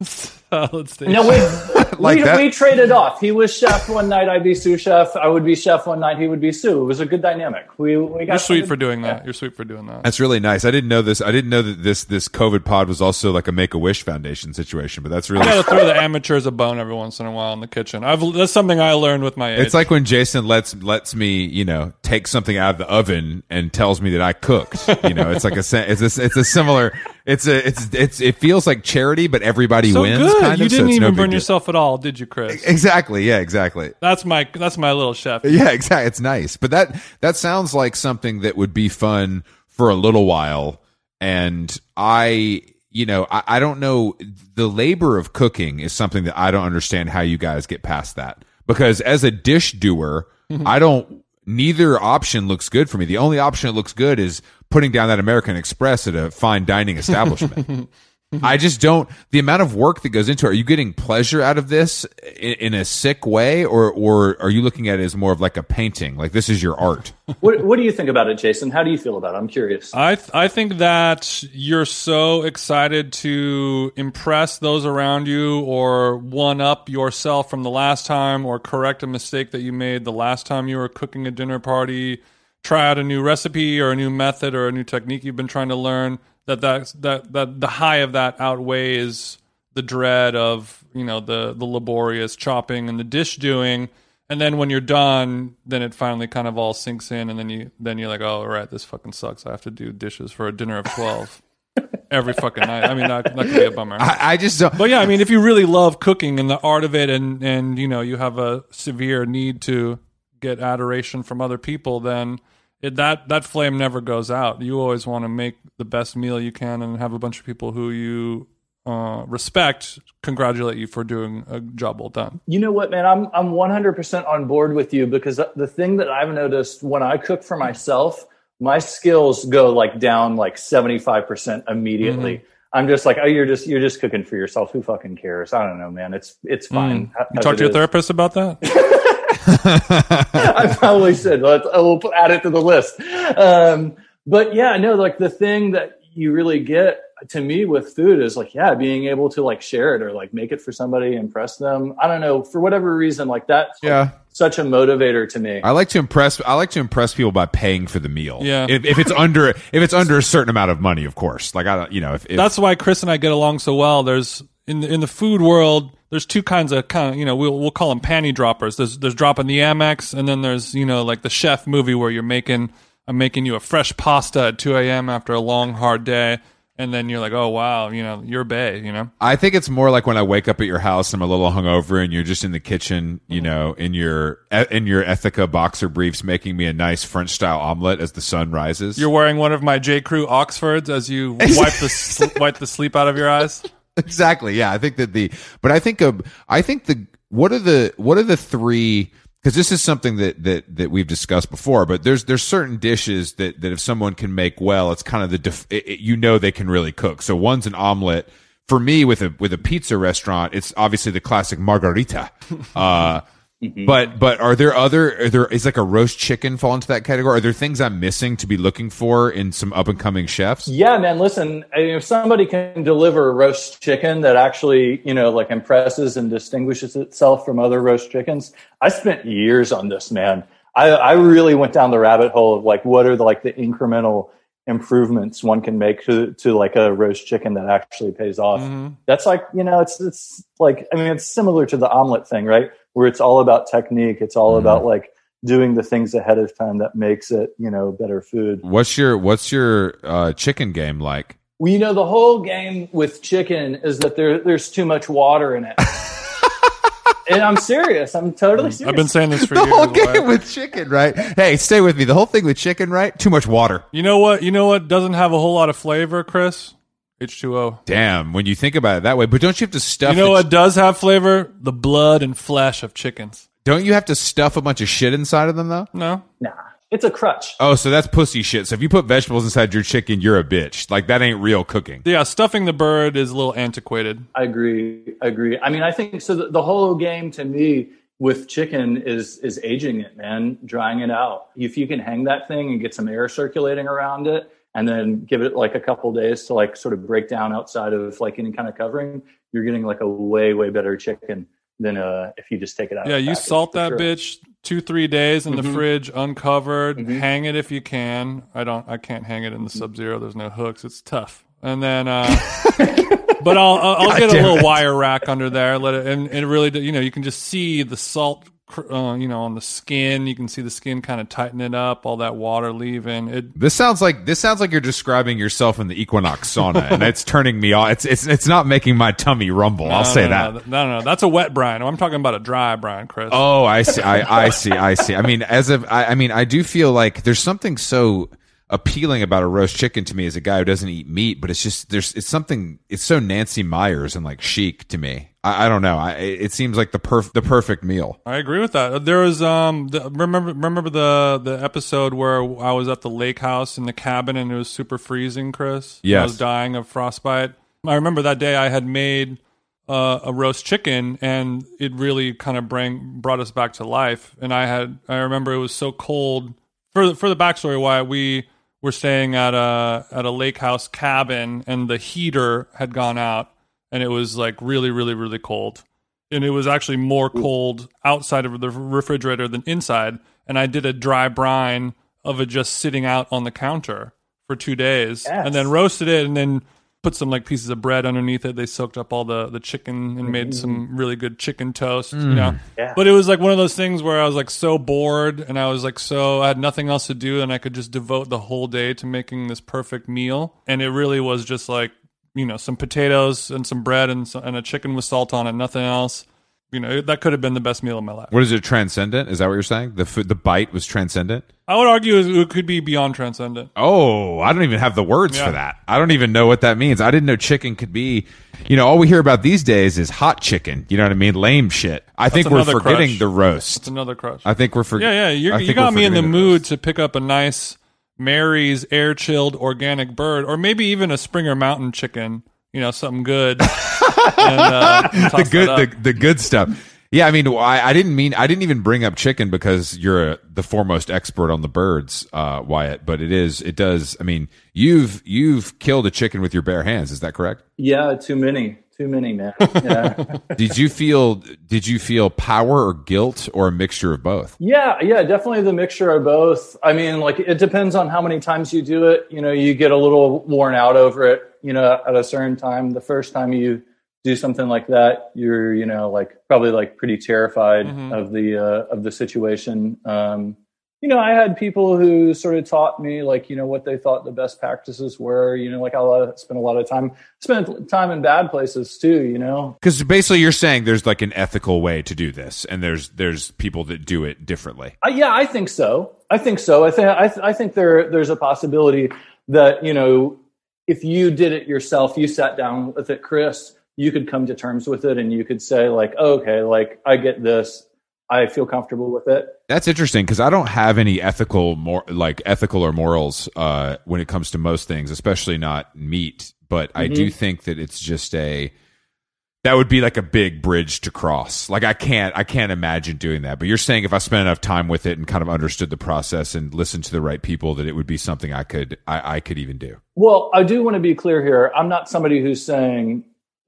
Let's stay. No, we Like we, we traded off. He was chef one night. I'd be sous chef. I would be chef one night. He would be sous. It was a good dynamic. We we got You're sweet some- for doing that. You're sweet for doing that. That's really nice. I didn't know this. I didn't know that this this COVID pod was also like a Make a Wish Foundation situation. But that's really I gotta throw the amateurs a bone every once in a while in the kitchen. I've that's something I learned with my age. It's like when Jason lets lets me, you know, take something out of the oven and tells me that I cooked. You know, it's like a it's a it's a similar. It's a it's it's it feels like charity, but everybody so wins. good. Kind you of, didn't no even big burn yourself at all, did you, Chris? Exactly. Yeah. Exactly. That's my that's my little chef. Yeah. Exactly. It's nice, but that that sounds like something that would be fun for a little while. And I, you know, I, I don't know. The labor of cooking is something that I don't understand how you guys get past that. Because as a dish doer, mm-hmm. I don't. Neither option looks good for me. The only option that looks good is putting down that American Express at a fine dining establishment. I just don't. The amount of work that goes into it. Are you getting pleasure out of this in, in a sick way, or or are you looking at it as more of like a painting? Like this is your art. What What do you think about it, Jason? How do you feel about it? I'm curious. I th- I think that you're so excited to impress those around you or one up yourself from the last time or correct a mistake that you made the last time you were cooking a dinner party, try out a new recipe or a new method or a new technique you've been trying to learn that that that, that the high of that outweighs the dread of, you know, the the laborious chopping and the dish doing and then when you're done, then it finally kind of all sinks in, and then you then you're like, oh right, this fucking sucks. I have to do dishes for a dinner of twelve every fucking night. I mean, that, that could be a bummer. I, I just don't. but yeah, I mean, if you really love cooking and the art of it, and and you know you have a severe need to get adoration from other people, then it, that that flame never goes out. You always want to make the best meal you can, and have a bunch of people who you uh, respect congratulate you for doing a job well done. You know what, man? I'm I'm 100% on board with you because the thing that I've noticed when I cook for myself, my skills go like down like 75% immediately. I'm just like, oh, you're just you're just cooking for yourself. Who fucking cares? I don't know, man. It's it's fine. You talk to your is. therapist about that? I probably should. Let's we'll put- add it to the list. Um, but yeah, no, like the thing that you really get to me with food is like, yeah, being able to like share it or like make it for somebody, impress them. I don't know for whatever reason, like that's like, Yeah. such a motivator to me. I like to impress. I like to impress people by paying for the meal. Yeah. If, if it's under, if it's under a certain amount of money, of course. Like I, don't- you know, if, if That's why Chris and I get along so well. There's in the, in the food world. There's two kinds of kind of you know we'll we'll call them panty droppers. There's there's dropping the Amex, and then there's you know like the chef movie where you're making I'm making you a fresh pasta at 2 a.m. after a long hard day, and then you're like oh wow you know you're bay you know I think it's more like when I wake up at your house and I'm a little hungover and you're just in the kitchen, you mm-hmm. know, in your in your Ethika boxer briefs, making me a nice French style omelet as the sun rises. you're wearing one of my J Crew Oxfords as you wipe the wipe the sleep out of your eyes. exactly. Yeah i think that the but i think of i think the what are the what are the three because this is something that that that we've discussed before but there's there's certain dishes that that if someone can make well it's kind of the def, it, it- you know they can really cook. So one's an omelet. For me with a with a pizza restaurant it's obviously the classic margarita. Uh Mm-hmm. but but are there other are there is like a roast chicken fall into that category are there things i'm missing to be looking for in some up and coming chefs Yeah, man. Listen, I mean, if somebody can deliver a roast chicken that actually, you know, like impresses and distinguishes itself from other roast chickens, I spent years on this, man. I, I really went down the rabbit hole of like what are the, like the incremental improvements one can make to to like a roast chicken that actually pays off. That's like, you know, it's it's like I mean, it's similar to the omelet thing, right? Where it's all about technique. It's all about like doing the things ahead of time that makes it, you know, better food. what's your what's your uh chicken game like Well, you know, the whole game with chicken is that there there's too much water in it. and I'm serious. I'm totally serious. I've been saying this for the years. whole Wyatt. game with chicken, right? Hey, stay with me. The whole thing with chicken, right? Too much water. You know what? You know what doesn't have a whole lot of flavor, Chris? H2O. Damn, when you think about it that way, but don't you have to stuff? You know the- what does have flavor? The blood and flesh of chickens. Don't you have to stuff a bunch of shit inside of them though? No. nah, it's a crutch. Oh, so that's pussy shit. So if you put vegetables inside your chicken, you're a bitch. Like that ain't real cooking. Yeah, stuffing the bird is a little antiquated. I agree. I agree. I mean, I think so. The, the whole game to me with chicken is is aging it, man, drying it out. If you can hang that thing and get some air circulating around it, and then give it like a couple days to like sort of break down outside of like any kind of covering, you're getting like a way way better chicken than uh if you just take it out. Yeah, of the you package, salt that sure. bitch two, three days in the Mhm. fridge, uncovered. Mhm. Hang it if you can. I don't. I can't hang it in the Mm-hmm. Sub Zero. There's no hooks. It's tough. And then, uh, but I'll I'll, I'll God get a little it. wire rack under there. Let it and, and it really, you know, you can just see the salt. Uh, you know, on the skin, you can see the skin kind of tighten it up. All that water leaving. It This sounds like this sounds like you're describing yourself in the Equinox sauna, and it's turning me off. It's it's it's not making my tummy rumble. I'll no, say no, that. No, no, no, that's a wet brine. I'm talking about a dry brine, Chris. Oh, I see. I, I see. I see. I mean, as of, I, I mean, I do feel like there's something so, appealing about a roast chicken to me as a guy who doesn't eat meat, but it's just there's it's something it's so Nancy Meyers and like chic to me. I, I don't know. I, it seems like the perf- the perfect meal. I agree with that. There was um the, remember remember the the episode where I was at the lake house in the cabin and it was super freezing, Chris. Yes. I was dying of frostbite. I remember that day I had made uh, a roast chicken and it really kind of bring brought us back to life. And I had I remember it was so cold. For the, for the backstory, why we were staying at a at a lake house cabin and the heater had gone out and it was like really really really cold. And it was actually more cold outside of the refrigerator than inside and i did a dry brine of it just sitting out on the counter for two days Yes. and then roasted it and then put some like pieces of bread underneath it. They soaked up all the the chicken and made some mm. really good chicken toast you mm. know? Yeah. but it was like one of those things where i was like so bored and i was like so i had nothing else to do and i could just devote the whole day to making this perfect meal and it really was just like you know some potatoes and some bread and, so, and a chicken with salt on it nothing else you know that could have been the best meal of my life What is it? Transcendent? Is that what you're saying? The food, the bite was transcendent. i would argue it could be beyond transcendent Oh, I don't even have the words Yeah. for that. I don't even know what that means. I didn't know chicken could be, you know, all we hear about these days is hot chicken. You know what I mean? Lame shit. I think we're forgetting crush. the roast. it's another crush I think we're forgetting. yeah yeah. you got me in the forgetting mood roast. to pick up a nice mary's air chilled organic bird or maybe even a springer mountain chicken you know something good and, uh, the good, the, the good stuff. Yeah, I mean, I, I didn't mean, I didn't even bring up chicken because you're a, the foremost expert on the birds, uh, Wyatt. But it is, it does. I mean, you've you've killed a chicken with your bare hands. Is that correct? Yeah, too many, too many, man. Yeah, did you feel? Did you feel power or guilt or a mixture of both? yeah, yeah. Definitely the mixture of both. I mean, like it depends on how many times you do it. You know, you get a little worn out over it. You know, at a certain time, the first time you do something like that, you're, you know, like probably like pretty terrified Mhm. of the uh, of the situation. Um, you know, I had people who sort of taught me like, you know, what they thought the best practices were. You know, like I spent a lot of time spent time in bad places too. You know, Because basically, you're saying there's like an ethical way to do this, and there's there's people that do it differently. Uh, yeah, I think so. I think so. I think I, th- I think there there's a possibility that you know if you did it yourself, you sat down with it, Chris, you could come to terms with it, and you could say like, okay, like I get this. I feel comfortable with it. That's interesting because I don't have any ethical, more like ethical or morals uh, when it comes to most things, especially not meat. But I do think that it's just a that would be like a big bridge to cross. Like I can't, I can't imagine doing that. But you're saying if I spent enough time with it and kind of understood the process and listened to the right people, that it would be something I could, I, I could even do. Well, I do want to be clear here. I'm not somebody who's saying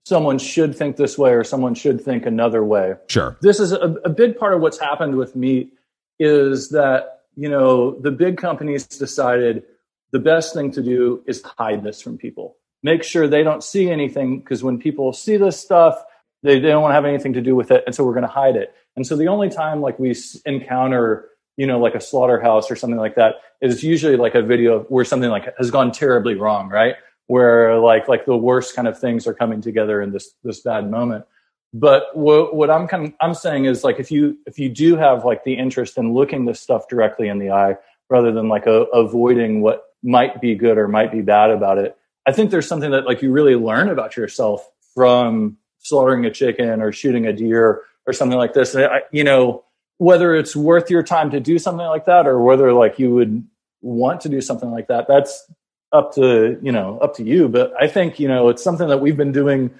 someone should think this way or someone should think another way. Sure. this is a, a big part of what's happened with meat is that you know the big companies decided the best thing to do is hide this from people make sure they don't see anything because when people see this stuff they, they don't want to have anything to do with it and so we're going to hide it and so the only time like we encounter you know like a slaughterhouse or something like that is usually like a video where something like has gone terribly wrong right where like like the worst kind of things are coming together in this this bad moment but what, what I'm kind of, I'm saying is like if you if you do have like the interest in looking this stuff directly in the eye rather than like a, avoiding what might be good or might be bad about it, I think there's something that like you really learn about yourself from slaughtering a chicken or shooting a deer or something like this. I, you know whether it's worth your time to do something like that or whether like you would want to do something like that. That's up to you know up to you. But I think you know it's something that we've been doing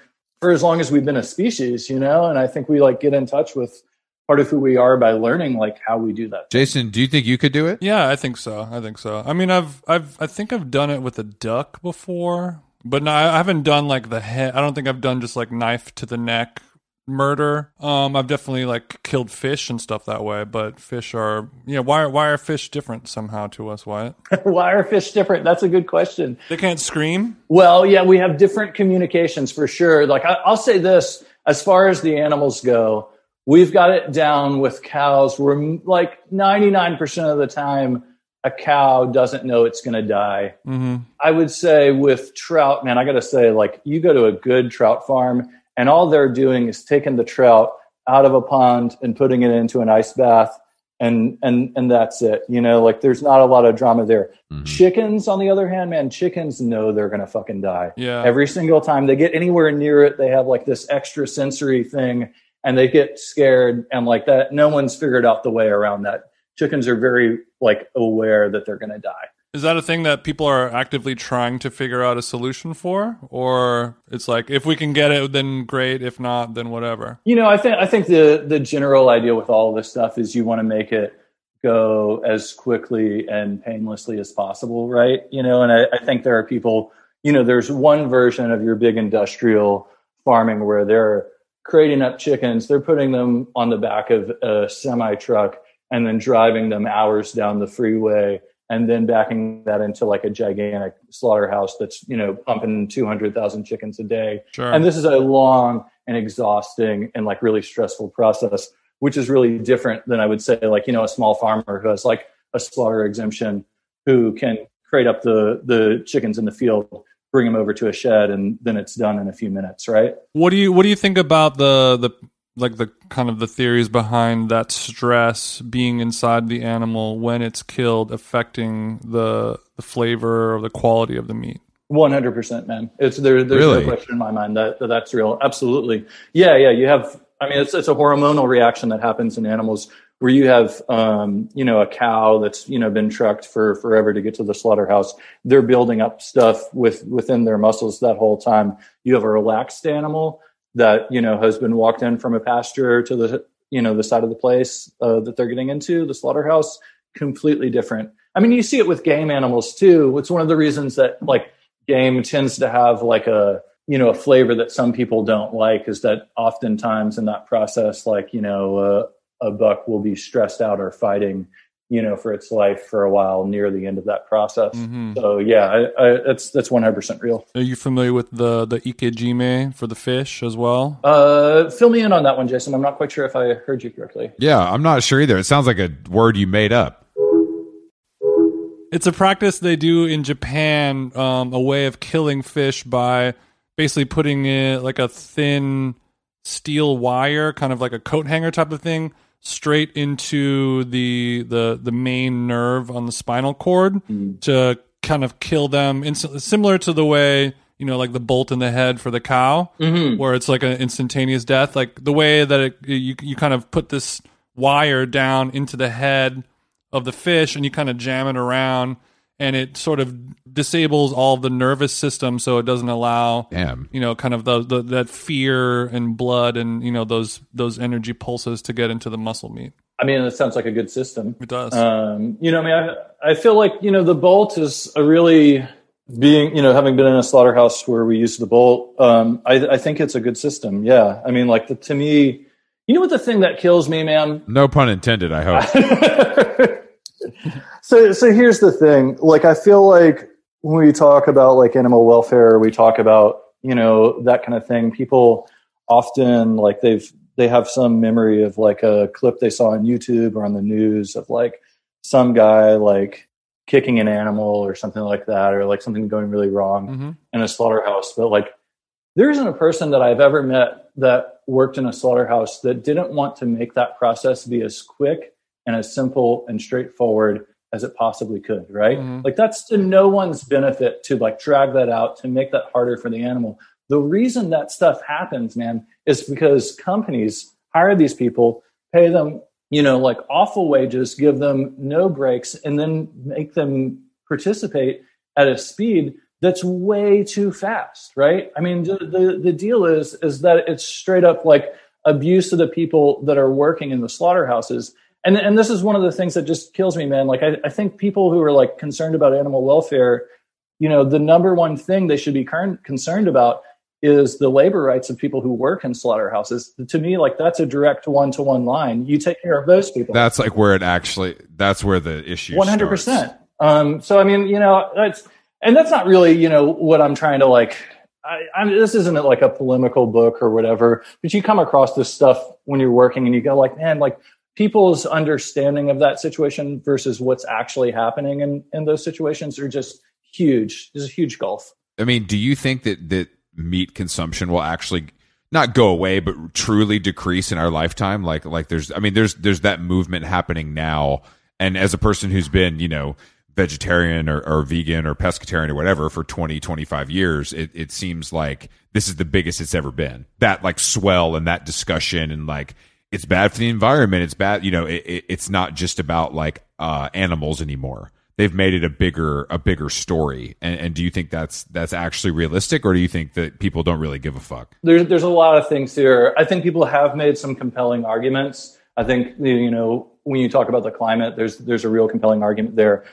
for as long as we've been a species, you know, and I think we like get in touch with part of who we are by learning like how we do that. Jason, do you think you could do it? Yeah, I think so. I think so. I mean, I've, I've, I think I've done it with a duck before, but no, I haven't done like the head. I don't think I've done just like knife to the neck murder. Um, I've definitely like killed fish and stuff that way, but fish are, you know, why are, why are fish different somehow to us, Wyatt? Why are fish different? That's a good question. They can't scream. Well, yeah, we have different communications for sure. Like I, I'll say this, as far as the animals go, we've got it down with cows. We're like 99% of the time, a cow doesn't know it's going to die. Mm-hmm. I would say with trout, man, I got to say, like, you go to a good trout farm, and all they're doing is taking the trout out of a pond and putting it into an ice bath and and and that's it you know like there's not a lot of drama there Mhm. chickens on the other hand man chickens know they're gonna fucking die Yeah. every single time they get anywhere near it they have like this extra sensory thing and they get scared and like that no one's figured out the way around that chickens are very like aware that they're gonna die Is that a thing that people are actively trying to figure out a solution for, or it's like if we can get it, then great. If not, then whatever. You know, I think I think the the general idea with all of this stuff is you want to make it go as quickly and painlessly as possible, right? You know, and I, I think there are people. You know, there's one version of your big industrial farming where they're creating up chickens, they're putting them on the back of a semi truck and then driving them hours down the freeway and then backing that into like a gigantic slaughterhouse that's you know pumping 200,000 chickens a day Sure. and this is a long and exhausting and like really stressful process which is really different than i would say like you know a small farmer who has like a slaughter exemption who can crate up the the chickens in the field bring them over to a shed and then it's done in a few minutes right What do you What do you think about the the like the kind of the theories behind that stress being inside the animal when it's killed affecting the the flavor or the quality of the meat? 100% man. It's there there's Really? no question in my mind that, that that's real. Absolutely. Yeah yeah you have i mean it's it's a hormonal reaction that happens in animals where you have um, you know a cow that's you know been trucked for forever to get to the slaughterhouse. They're building up stuff with within their muscles that whole time. You have a relaxed animal that you know has been walked in from a pasture to the you know the side of the place uh, that they're getting into the slaughterhouse completely different. I mean you see it with game animals too. It's one of the reasons that like game tends to have like a you know a flavor that some people don't like is that oftentimes in that process like you know uh, a buck will be stressed out or fighting you know for its life for a while near the end of that process Mhm. so yeah I, I, that's that's 100% real Are you familiar with the the ikejime for the fish as well? uh fill me in on that one jason i'm not quite sure if i heard you correctly Yeah, I'm not sure either. It sounds like a word you made up. It's a practice they do in Japan, um, a way of killing fish by basically putting it like a thin steel wire, kind of like a coat hanger type of thing, straight into the the the main nerve on the spinal cord mm. to kind of kill them instantly, similar to the way you know, like the bolt in the head for the cow, mm-hmm. where it's like an instantaneous death. Like the way that it, you you kind of put this wire down into the head of the fish and you kind of jam it around and it sort of disables all of the nervous system so it doesn't allow Damn. you know kind of the, the that fear and blood and you know those those energy pulses to get into the muscle meat i mean it sounds like a good system it does Um, you know, I mean, I, I feel like you know the bolt is a really being you know having been in a slaughterhouse where we use the bolt. Um, I, I think it's a good system. Yeah, I mean, like the, to me, you know what the thing that kills me, man. No pun intended, I hope. so so here's the thing. Like I feel like when we talk about like animal welfare, we talk about you know that kind of thing. People often like they've they have some memory of like a clip they saw on YouTube or on the news of like some guy like kicking an animal or something like that or like something going really wrong hmm in a slaughterhouse but like there isn't a person that I've ever met that worked in a slaughterhouse that didn't want to make that process be as quick and as simple and straightforward as it possibly could, right? Mhm. Like that's to no one's benefit to like drag that out to make that harder for the animal. The reason that stuff happens, man, is because companies hire these people, pay them, you know, like awful wages, give them no breaks, and then make them participate at a speed that's way too fast, right? I mean, the, the, the deal is is that it's straight up like abuse of the people that are working in the slaughterhouses. And and this is one of the things that just kills me, man. Like I, I think people who are like concerned about animal welfare, you know, the number one thing they should be current, concerned about is the labor rights of people who work in slaughterhouses. To me, like that's a direct one to one line. You take care of those people. That's like where it actually. That's where the issue. One hundred percent. Um, so I mean, you know, that's and that's not really, you know, what I'm trying to like. I, I mean, this isn't like a polemical book or whatever, but you come across this stuff when you're working, and you go like, man, like people's understanding of that situation versus what's actually happening in in those situations are just huge. There's a huge gulf. I mean, do you think that that meat consumption will actually not go away, but truly decrease in our lifetime. Like like there's I mean there's there's that movement happening now. And as a person who's been, you know, vegetarian or, or vegan or pescatarian or whatever for 20, 25 years, it, it seems like this is the biggest it's ever been. That like swell and that discussion and like it's bad for the environment. It's bad, you know, it, it, it's not just about like uh, animals anymore. They've made it a bigger a bigger story. And, and, do you think that's that's actually realistic or do you think that people don't really give a fuck? There's there's a lot of things here. I think people have made some compelling arguments. I think you know when you talk about the climate there's there's a real compelling argument there.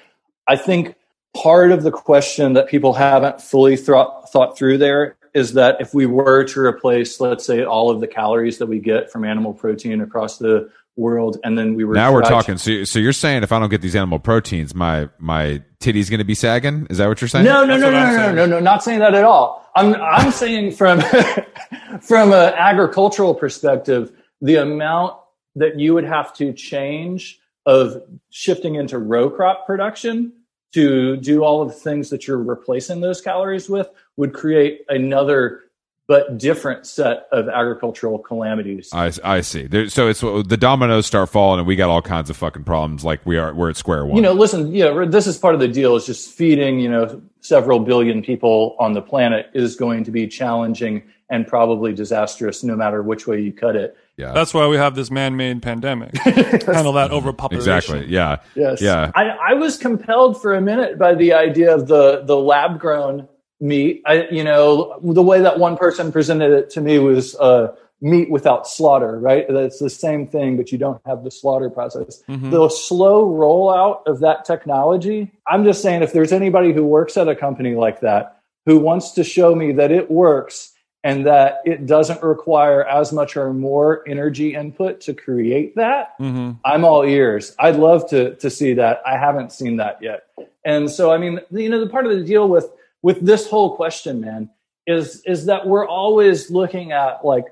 I think part of the question that people haven't fully thought thought through there is that if we were to replace let's say all of the calories that we get from animal protein across the world and then we were now we're talking. So, so you're saying if i don't get these animal proteins my my titty's going to be sagging? Is that what you're saying? No no no no no, no no no not saying that at all. I'm i'm saying from from an agricultural perspective the amount that you would have to change of shifting into row crop production to do all of the things that you're replacing those calories with would create another but different set of agricultural calamities. I, I see. There, so it's the dominoes start falling, and we got all kinds of fucking problems. Like we are, we're at square one. You know, listen. Yeah, you know, this is part of the deal. Is just feeding. You know, several billion people on the planet is going to be challenging and probably disastrous, no matter which way you cut it. Yeah, that's why we have this man-made pandemic. Handle that overpopulation. Exactly. Yeah. Yes. Yeah. I, I was compelled for a minute by the idea of the the lab-grown meat. I, you know, the way that one person presented it to me was uh, meat without slaughter, right? That's the same thing, but you don't have the slaughter process. Mm-hmm. The slow rollout of that technology, I'm just saying, if there's anybody who works at a company like that who wants to show me that it works and that it doesn't require as much or more energy input to create that, mm-hmm. I'm all ears. I'd love to to see that. I haven't seen that yet. And so, I mean, you know, the part of the deal with with this whole question, man, is is that we're always looking at like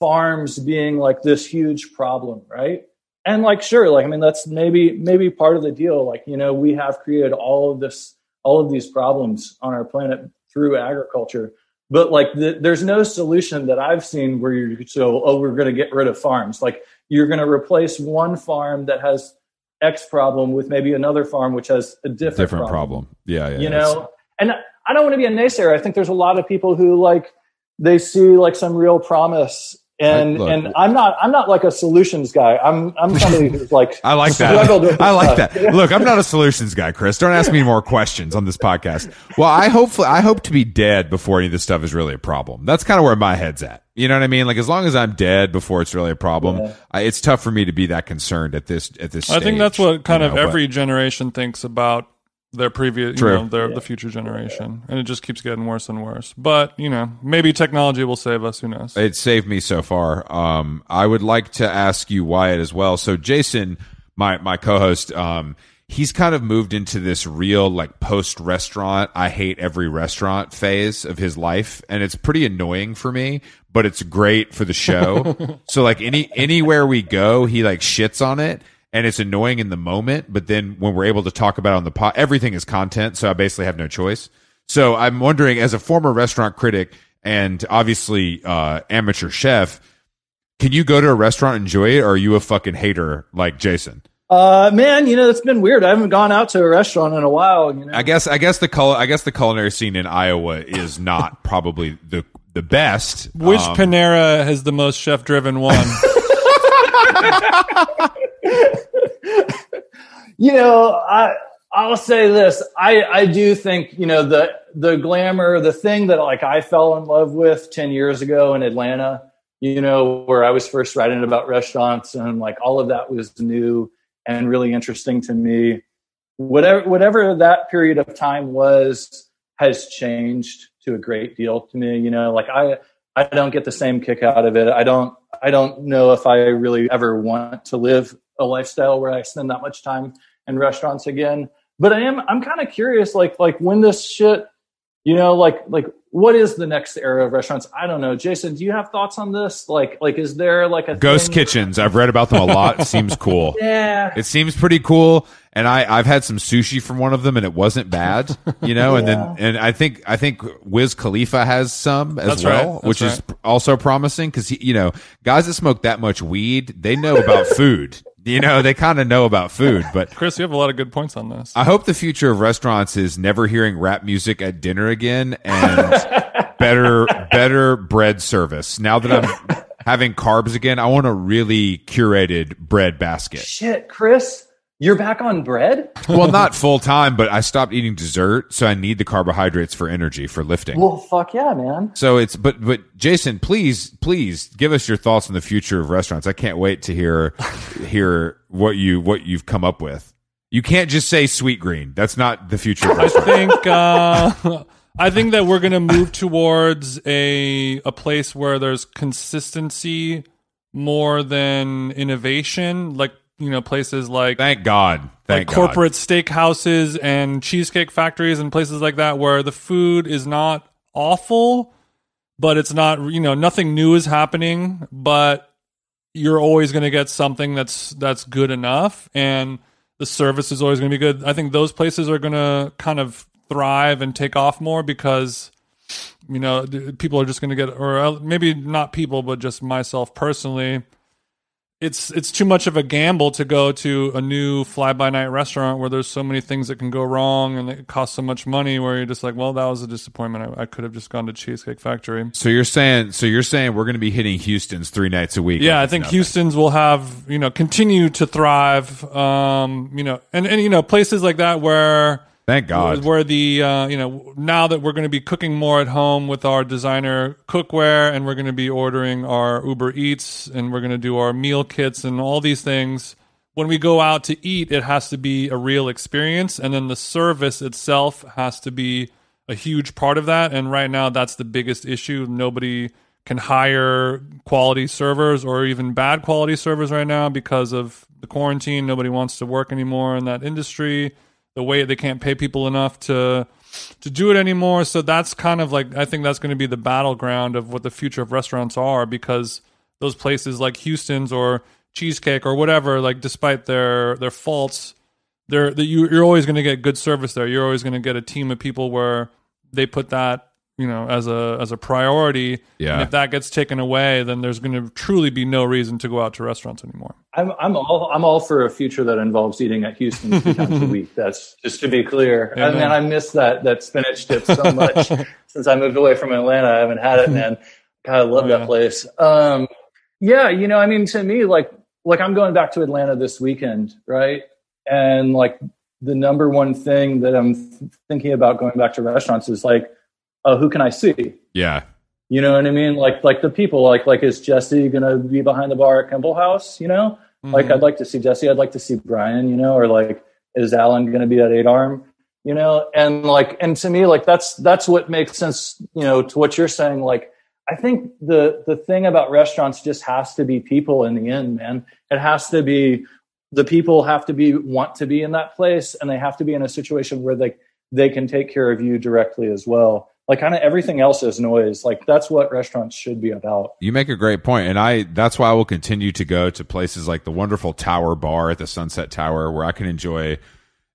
farms being like this huge problem, right? And like sure, like I mean that's maybe maybe part of the deal. Like, you know, we have created all of this all of these problems on our planet through agriculture. But like the, there's no solution that I've seen where you're so oh we're going to get rid of farms. Like you're going to replace one farm that has X problem with maybe another farm which has a different, different problem. problem. Yeah, yeah. You know, and I don't want to be a naysayer. I think there's a lot of people who like they see like some real promise and Look, and I'm not I'm not like a solutions guy. I'm I'm somebody who's like I like that. I like stuff. that. Look, I'm not a solutions guy, Chris. Don't ask me more questions on this podcast. Well, I hopefully I hope to be dead before any of this stuff is really a problem. That's kind of where my head's at. You know what I mean? Like as long as I'm dead before it's really a problem, yeah. I, it's tough for me to be that concerned at this at this. I think that's what kind you know, of every but, generation thinks about their previous, True. you know, their yeah. the future generation, and it just keeps getting worse and worse. But you know, maybe technology will save us. Who knows? It saved me so far. Um, I would like to ask you Wyatt as well. So Jason, my my co-host, um, he's kind of moved into this real like post restaurant. I hate every restaurant phase of his life, and it's pretty annoying for me. But it's great for the show. so like any anywhere we go, he like shits on it and it's annoying in the moment, but then when we're able to talk about it on the pot, everything is content. So I basically have no choice. So I'm wondering, as a former restaurant critic and obviously uh, amateur chef, can you go to a restaurant and enjoy it, or are you a fucking hater like Jason? Uh, man, you know it's been weird. I haven't gone out to a restaurant in a while. You know? I guess I guess the cul- I guess the culinary scene in Iowa is not probably the the best. Which um, Panera has the most chef driven one? you know, I I'll say this. I I do think, you know, the the glamour, the thing that like I fell in love with 10 years ago in Atlanta, you know, where I was first writing about restaurants and like all of that was new and really interesting to me. Whatever whatever that period of time was has changed to a great deal to me, you know, like I I don't get the same kick out of it. I don't I don't know if I really ever want to live a lifestyle where I spend that much time in restaurants again. But I am I'm kind of curious, like like when this shit, you know, like like what is the next era of restaurants? I don't know. Jason, do you have thoughts on this? Like, like is there like a Ghost thing- kitchens. I've read about them a lot. It seems cool. Yeah, It seems pretty cool. And I, I've had some sushi from one of them and it wasn't bad, you know, and then, and I think, I think Wiz Khalifa has some as That's well, right. That's which is also promising because, you know, guys that smoke that much weed, they know about food, you know, they kind of know about food, but Chris, you have a lot of good points on this. I hope the future of restaurants is never hearing rap music at dinner again and better better bread service. Now that I'm having carbs again, I want a really curated bread basket. shit, Chris, you're back on bread. Well, not full time, but I stopped eating dessert, so I need the carbohydrates for energy for lifting. Well, fuck yeah, man. So it's but but Jason, please please give us your thoughts on the future of restaurants. I can't wait to hear hear what you what you've come up with. You can't just say Sweetgreen. That's not the future of I think uh, I think that we're gonna move towards a a place where there's consistency more than innovation. Like you know, places like Thank God. like Thank God. corporate steakhouses and cheesecake factories and places like that where the food is not awful, but it's not you know nothing new is happening, but you're always going to get something that's that's good enough and the service is always going to be good. I think those places are going to kind of thrive and take off more because you know people are just going to get or maybe not people but just myself personally it's it's too much of a gamble to go to a new fly by night restaurant where there's so many things that can go wrong and it costs so much money where you're just like well that was a disappointment I, I could have just gone to cheesecake factory So you're saying so you're saying we're going to be hitting Houston's three nights a week. yeah, I think nothing. Houston's will have you know continue to thrive. Um, you know, and and you know places like that where Thank God. where the uh, you know now that we're going to be cooking more at home with our designer cookware, and we're going to be ordering our Uber Eats, and we're going to do our meal kits and all these things. When we go out to eat, it has to be a real experience, and then the service itself has to be a huge part of that. And right now, that's the biggest issue. Nobody can hire quality servers or even bad quality servers right now because of the quarantine. Nobody wants to work anymore in that industry. The way they can't pay people enough to to do it anymore. So that's kind of like I think that's going to be the battleground of what the future of restaurants are because those places like Houston's or Cheesecake or whatever, like despite their their faults, they're that you you're always going to get good service there. You're always going to get a team of people where they put that you know as a as a priority. Yeah. And if that gets taken away, then there's going to truly be no reason to go out to restaurants anymore. I'm I'm all I'm all for a future that involves eating at Houston three times a week. That's just to be clear. And Amen. man, I miss that that spinach dip so much since I moved away from Atlanta. I haven't had it, man. God, I love Oh, that yeah. place. Um, yeah, you know, I mean, to me, like like I'm going back to Atlanta this weekend, right? And like the number one thing that I'm thinking about going back to restaurants is like, uh, who can I see? yeah. You know what I mean? Like like the people, like like is Jesse gonna be behind the bar at Kimball House? You know? Like Mhm. I'd like to see Jesse, I'd like to see Brian, you know, or like is Alan gonna be at eight arm? You know, and like and to me, like that's that's what makes sense, you know, to what you're saying. Like I think the the thing about restaurants just has to be people in the end, man. It has to be the people have to be want to be in that place and they have to be in a situation where they they can take care of you directly as well like kind of everything else is noise like that's what restaurants should be about You make a great point, and I that's why I will continue to go to places like the wonderful Tower Bar at the Sunset Tower, where I can enjoy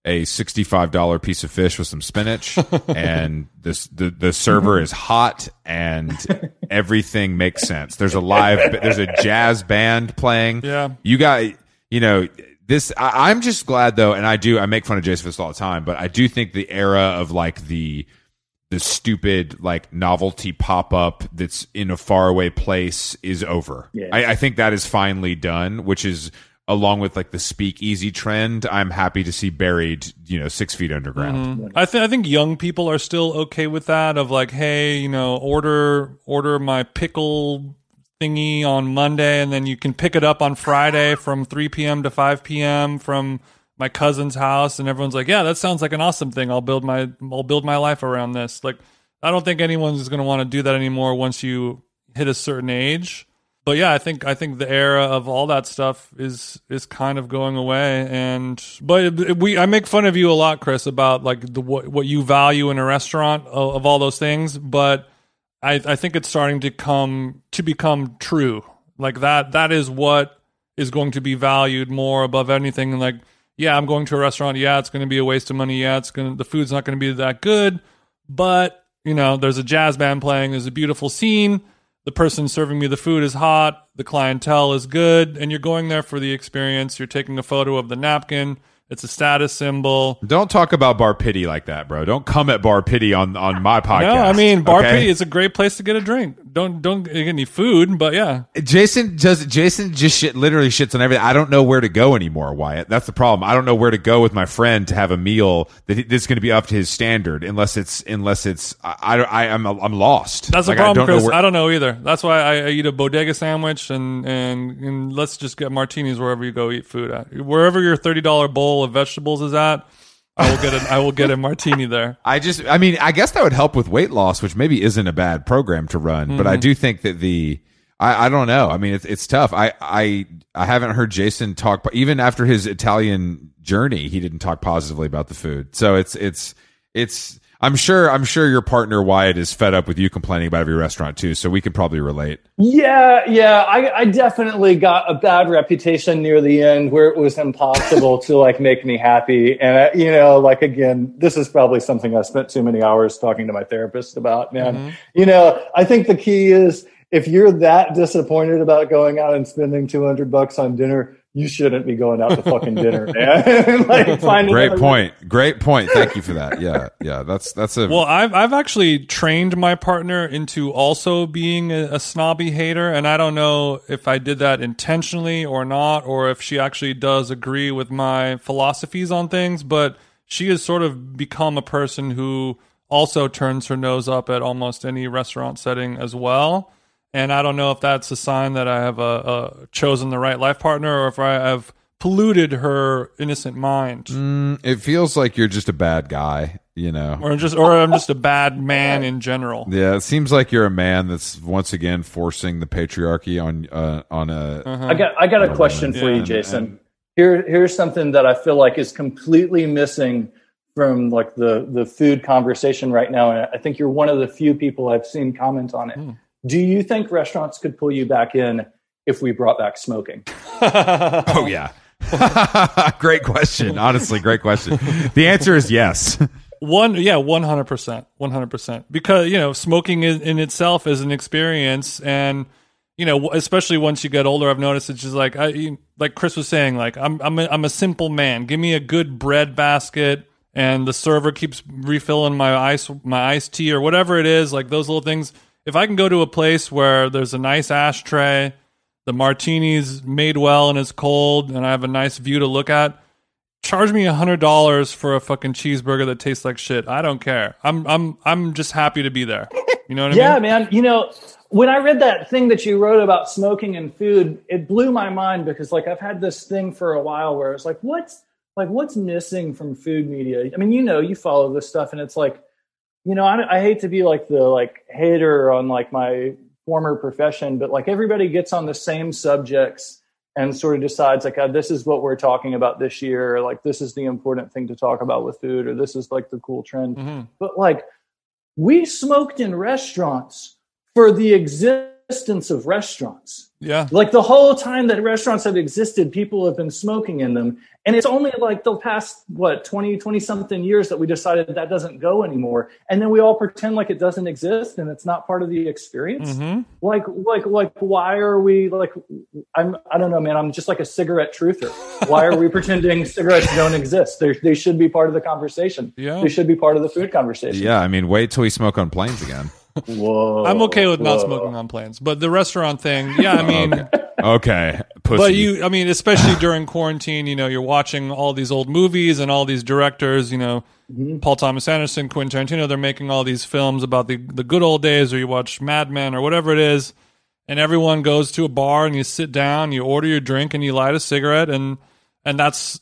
a sixty-five dollar piece of fish with some spinach, and this the the server is hot, and everything makes sense. There's a live, there's a jazz band playing. Yeah. you got you know this. I, I'm just glad though, and I do I make fun of Jason Fist all the time, but I do think the era of like the the stupid like novelty pop up that's in a faraway place is over. Yeah. I, I think that is finally done, which is along with like the speakeasy trend. I'm happy to see buried, you know, six feet underground. Mm-hmm. I think I think young people are still okay with that. Of like, hey, you know, order order my pickle thingy on Monday, and then you can pick it up on Friday from 3 p.m. to 5 p.m. from my cousin's house, and everyone's like, yeah, that sounds like an awesome thing. I'll build my I'll build my life around this. Like, I don't think anyone's going to want to do that anymore once you hit a certain age. but yeah, I think I think the era of all that stuff is is kind of going away. And but we I make fun of you a lot, Chris, about like the what what you value in a restaurant of, of all those things. But I I think it's starting to come to become true. Like that that is what is going to be valued more above anything. Like yeah, I'm going to a restaurant. Yeah, it's going to be a waste of money. Yeah, it's going to the food's not going to be that good. But you know, there's a jazz band playing. There's a beautiful scene the person serving me the food is hot, the clientele is good, and you're going there for the experience. You're taking a photo of the napkin. It's a status symbol. Don't talk about Bar Pitti like that, bro. Don't come at Bar Pitti on on my podcast. No, I mean Bar okay? Pitti is a great place to get a drink don't don't get any food, but yeah. Jason does. Jason just shit, literally shits on everything. I don't know where to go anymore, Wyatt. That's the problem. I don't know where to go with my friend to have a meal that that's going to be up to his standard, unless it's unless it's I I, am I'm, I'm lost. That's the problem, I Chris. Where, I don't know either. That's why I, I, eat a bodega sandwich and, and and let's just get martinis wherever you go eat food at. Wherever your thirty dollar bowl of vegetables is at I will get a I will get a martini there. I just I mean I guess that would help with weight loss, which maybe isn't a bad program to run, mm-hmm. but I mm-hmm. do think that the I, I don't know. I mean it's it's tough. I I I haven't heard Jason talk even after his Italian journey, he didn't talk positively about the food. So it's it's it's I'm sure I'm sure your partner Wyatt is fed up with you complaining about every restaurant too, so we can probably relate. Yeah, yeah, I, I definitely got a bad reputation near the end where it was impossible to like make me happy, and I, you know, like again, this is probably something I spent too many hours talking to my therapist about. Man, mm-hmm. you know, I think the key is if you're that disappointed about going out and spending 200 bucks on dinner you shouldn't be going out to fucking dinner, man. like, Great point. Way. Great point. Thank you for that. Yeah, yeah. That's that's a. Well, I've I've actually trained my partner into also being a, a snobby hater, and I don't know if I did that intentionally or not, or if she actually does agree with my philosophies on things. But she has sort of become a person who also turns her nose up at almost any restaurant setting as well and I don't know if that's a sign that I have uh, chosen the right life partner or if I have polluted her innocent mind. Mm, it feels like you're just a bad guy, you know, or just or I'm just a bad man in general. Yeah, it seems like you're a man that's once again forcing the patriarchy on uh, on a. Uh-huh. I got I got a question for yeah, you, Jason. And, and, Here here's something that I feel like is completely missing from like the the food conversation right now, and I think you're one of the few people I've seen comment on it. Hmm. Do you think restaurants could pull you back in if we brought back smoking? oh yeah. great question. Honestly, great question. The answer is yes. One, yeah, one hundred percent, one hundred percent. Because you know, smoking in, in, itself is an experience, and you know, especially once you get older, I've noticed it's just like I, like Chris was saying, like I'm, I'm, a, I'm a simple man. Give me a good bread basket, and the server keeps refilling my ice, my iced tea or whatever it is. Like those little things if I can go to a place where there's a nice ashtray, the martini's made well and it's cold, and I have a nice view to look at, charge me a hundred dollars for a fucking cheeseburger that tastes like shit. I don't care. I'm I'm I'm just happy to be there. You know what I yeah, mean? Yeah, man. You know, when I read that thing that you wrote about smoking and food, it blew my mind because like I've had this thing for a while where it's like, what's like what's missing from food media? I mean, you know, you follow this stuff, and it's like you know, I, I hate to be like the like hater on like my former profession, but like everybody gets on the same subjects and sort of decides like, oh, this is what we're talking about this year. Or, like this is the important thing to talk about with food, or this is like the cool trend. Mm-hmm. But like we smoked in restaurants for the existence of restaurants. Yeah. Like the whole time that restaurants have existed, people have been smoking in them. And it's only like the past, what, 20, 20 something years that we decided that doesn't go anymore. And then we all pretend like it doesn't exist and it's not part of the experience. Mm-hmm. Like, like, like, why are we like, I'm, I don't know, man. I'm just like a cigarette truther. Why are we pretending cigarettes don't exist? They're, they should be part of the conversation. Yeah. They should be part of the food conversation. Yeah. I mean, wait till we smoke on planes again. Whoa. I'm okay with whoa. not smoking on planes, but the restaurant thing, yeah, I mean, okay. okay. Pussy. But you, I mean, especially during quarantine, you know, you're watching all these old movies and all these directors, you know, mm-hmm. Paul Thomas Anderson, Quentin Tarantino, they're making all these films about the, the good old days, or you watch Mad Men or whatever it is, and everyone goes to a bar and you sit down, you order your drink, and you light a cigarette, and and that's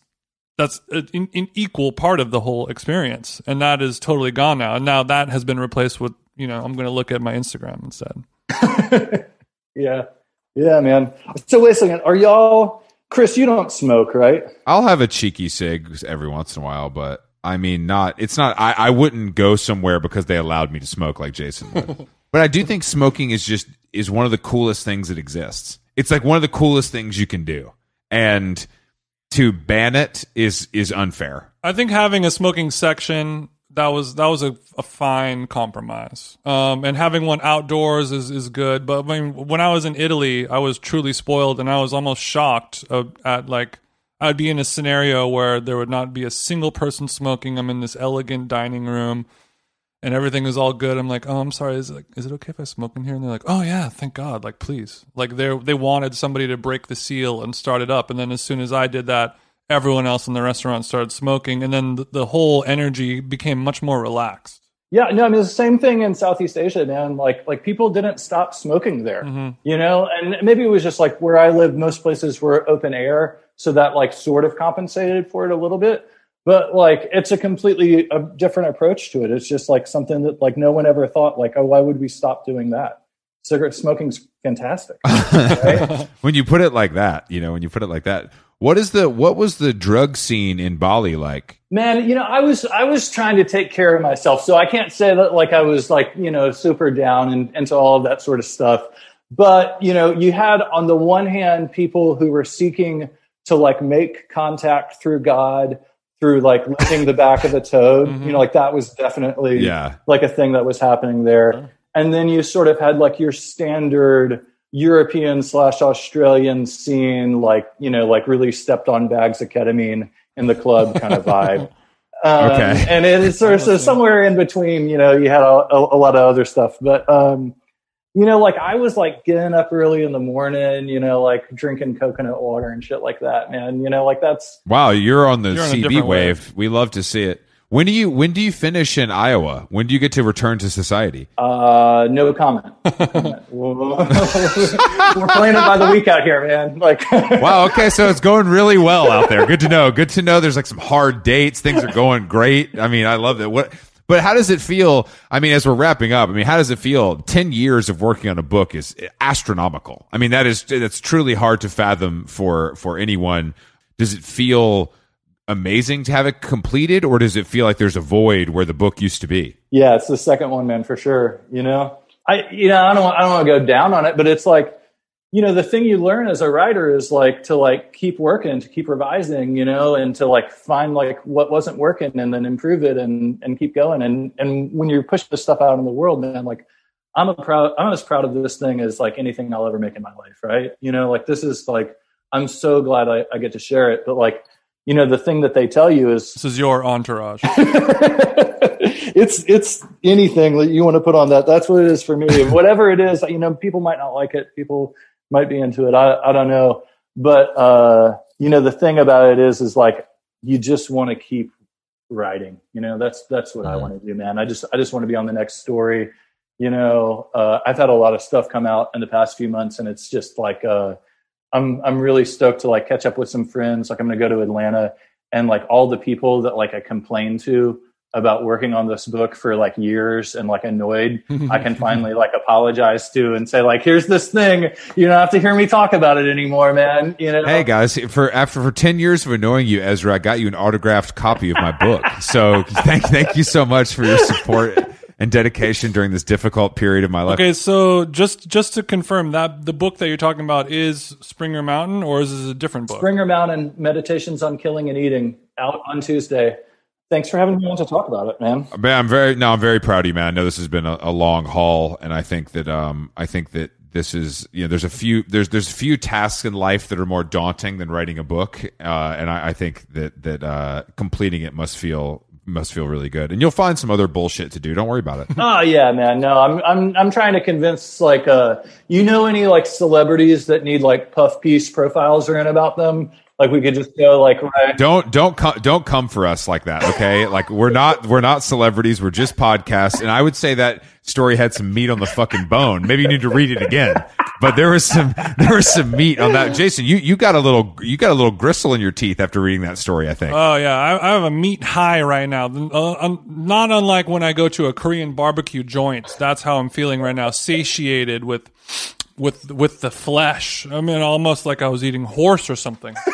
that's an, an equal part of the whole experience, and that is totally gone now. And now that has been replaced with you know, I'm going to look at my Instagram instead. yeah. Yeah, man. So wait a second. Are y'all, Chris? You don't smoke, right? I'll have a cheeky cig every once in a while, but I mean, not. It's not. I, I wouldn't go somewhere because they allowed me to smoke like Jason would. but I do think smoking is just is one of the coolest things that exists. It's like one of the coolest things you can do, and to ban it is is unfair. I think having a smoking section that was that was a, a fine compromise. Um, and having one outdoors is, is good. But I mean, when I was in Italy, I was truly spoiled, and I was almost shocked uh, at like I'd be in a scenario where there would not be a single person smoking. I'm in this elegant dining room, and everything is all good. I'm like, oh, I'm sorry. Is it like, is it okay if I smoke in here? And they're like, oh yeah, thank God. Like, please. Like they they wanted somebody to break the seal and start it up, and then as soon as I did that everyone else in the restaurant started smoking, and then the, the whole energy became much more relaxed. Yeah, no, I mean the same thing in Southeast Asia, man. Like like people didn't stop smoking there, Mhm. you know, and maybe it was just like where I live. Most places were open air, so that like sort of compensated for it a little bit. But like it's a completely a different approach to it. It's just like something that like no one ever thought like, oh, why would we stop doing that? Cigarette smoking's fantastic. Right? when you put it like that, you know, when you put it like that, what is the what was the drug scene in Bali like? Man, you know, I was I was trying to take care of myself, so I can't say that like I was like you know super down and into all of that sort of stuff. But you know, you had on the one hand people who were seeking to like make contact through God through like licking the back of the toad. Mhm. You know, like that was definitely Yeah, like a thing that was happening there. And then you sort of had like your standard European slash Australian scene, like, you know, like really stepped on bags of ketamine in the club kind of vibe. Um, Okay. And it's sort of so somewhere in between, you know, you had a, a, a lot of other stuff. But, um, you know, like I was like getting up early in the morning, you know, like drinking coconut water and shit like that, man. You know, like that's wow, you're on the You're on a CB wave. We love to see it. When do you when do you finish in Iowa? When do you get to return to society? Uh, no comment. We're playing it by the week out here, man. Like, Wow, okay, so it's going really well out there. Good to know. Good to know there's like some hard dates. Things are going great. I mean, I love that. What but how does it feel? I mean, as we're wrapping up, I mean, how does it feel? 10 years of working on a book is astronomical. I mean, that is that's truly hard to fathom for for anyone. Does it feel amazing to have it completed or does it feel like there's a void where the book used to be? yeah, it's the second one, man, for sure. You know, I, you know, I don't, I don't want to go down on it, but it's like, you know, the thing you learn as a writer is like to like keep working, to keep revising, you know, and to like find like what wasn't working and then improve it and and keep going. And and when you push this stuff out in the world, man, like I'm a proud, I'm as proud of this thing as like anything I'll ever make in my life, right? You know, like this is like I'm so glad I, I get to share it, but like, you know, the thing that they tell you is This is your entourage. it's it's anything that you want to put on that. That's what it is for me. Whatever it is, you know, people might not like it. People might be into it. I I don't know, but uh, you know, the thing about it is, is like you just want to keep writing. You know, that's that's what I want to do, man. I just I just want to be on the next story. You know, uh, I've had a lot of stuff come out in the past few months, and it's just like uh, I'm I'm really stoked to like catch up with some friends. Like I'm going to go to Atlanta, and like all the people that like I complained to about working on this book for like years and like annoyed i can finally like apologize to and say like here's this thing you don't have to hear me talk about it anymore man you know Hey guys, for after for ten years of annoying you, Ezra, I got you an autographed copy of my book. So thank thank you so much for your support and dedication during this difficult period of my life. Okay, so just just to confirm that the book that you're talking about is Springer Mountain, or is this a different book? springer mountain meditations on killing and eating out on tuesday thanks for having me on to talk about it man Man, I'm very no, I'm very proud of you, man. I know this has been a, a long haul, and I think that um, I think that this is you know there's a few there's there's a few tasks in life that are more daunting than writing a book, uh, and I, I think that that uh, completing it must feel must feel really good. And you'll find some other bullshit to do. Don't worry about it. Oh yeah, man. No, I'm I'm I'm trying to convince like uh you know any like celebrities that need like puff piece profiles written about them? Like we could just go like right don't don't come don't come for us like that okay like we're not we're not celebrities we're just podcasts and i would say that story had some meat on the fucking bone maybe you need to read it again but there was some there was some meat on that jason you you got a little you got a little gristle in your teeth after reading that story i think Oh yeah, I, I have a meat high right now. Uh, un- not unlike when I go to a Korean barbecue joint. That's how I'm feeling right now, satiated with with with the flesh. I mean, almost like I was eating horse or something.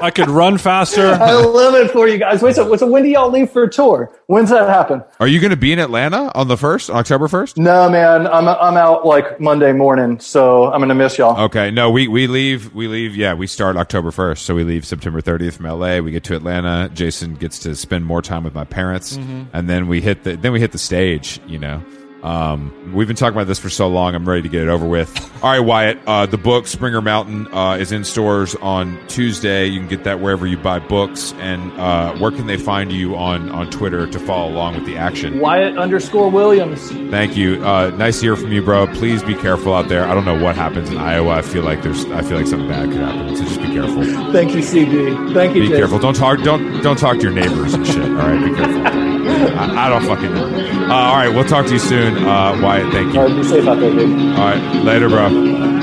I could run faster. I love it for you guys. Wait, so, so when do y'all leave for a tour? When's that happen? Are you going to be in Atlanta on the first, October first? No, man. I'm I'm out like Monday morning, so I'm gonna miss y'all. Okay, no, we we leave we leave. Yeah, we start October first, so we leave September 30th from LA. We get to Atlanta. Jason gets to spend more time with my parents, mm-hmm. and then we hit the then we hit the stage. You know. Um, we've been talking about this for so long. I'm ready to get it over with. All right, Wyatt. Uh, the book Springer Mountain uh, is in stores on Tuesday. You can get that wherever you buy books. And uh, where can they find you on on Twitter to follow along with the action? Wyatt underscore Williams. Thank you. Uh, nice to hear from you, bro. Please be careful out there. I don't know what happens in Iowa. I feel like there's. I feel like something bad could happen. So just be careful. Thank you, CB. Thank you, Be Jason. careful. Don't talk. Don't don't talk to your neighbors and shit. All right. Be careful. I, I don't fucking know. Uh, all right. We'll talk to you soon, uh, Wyatt. Thank you. All right, be safe out there, dude. All right. Later, bro.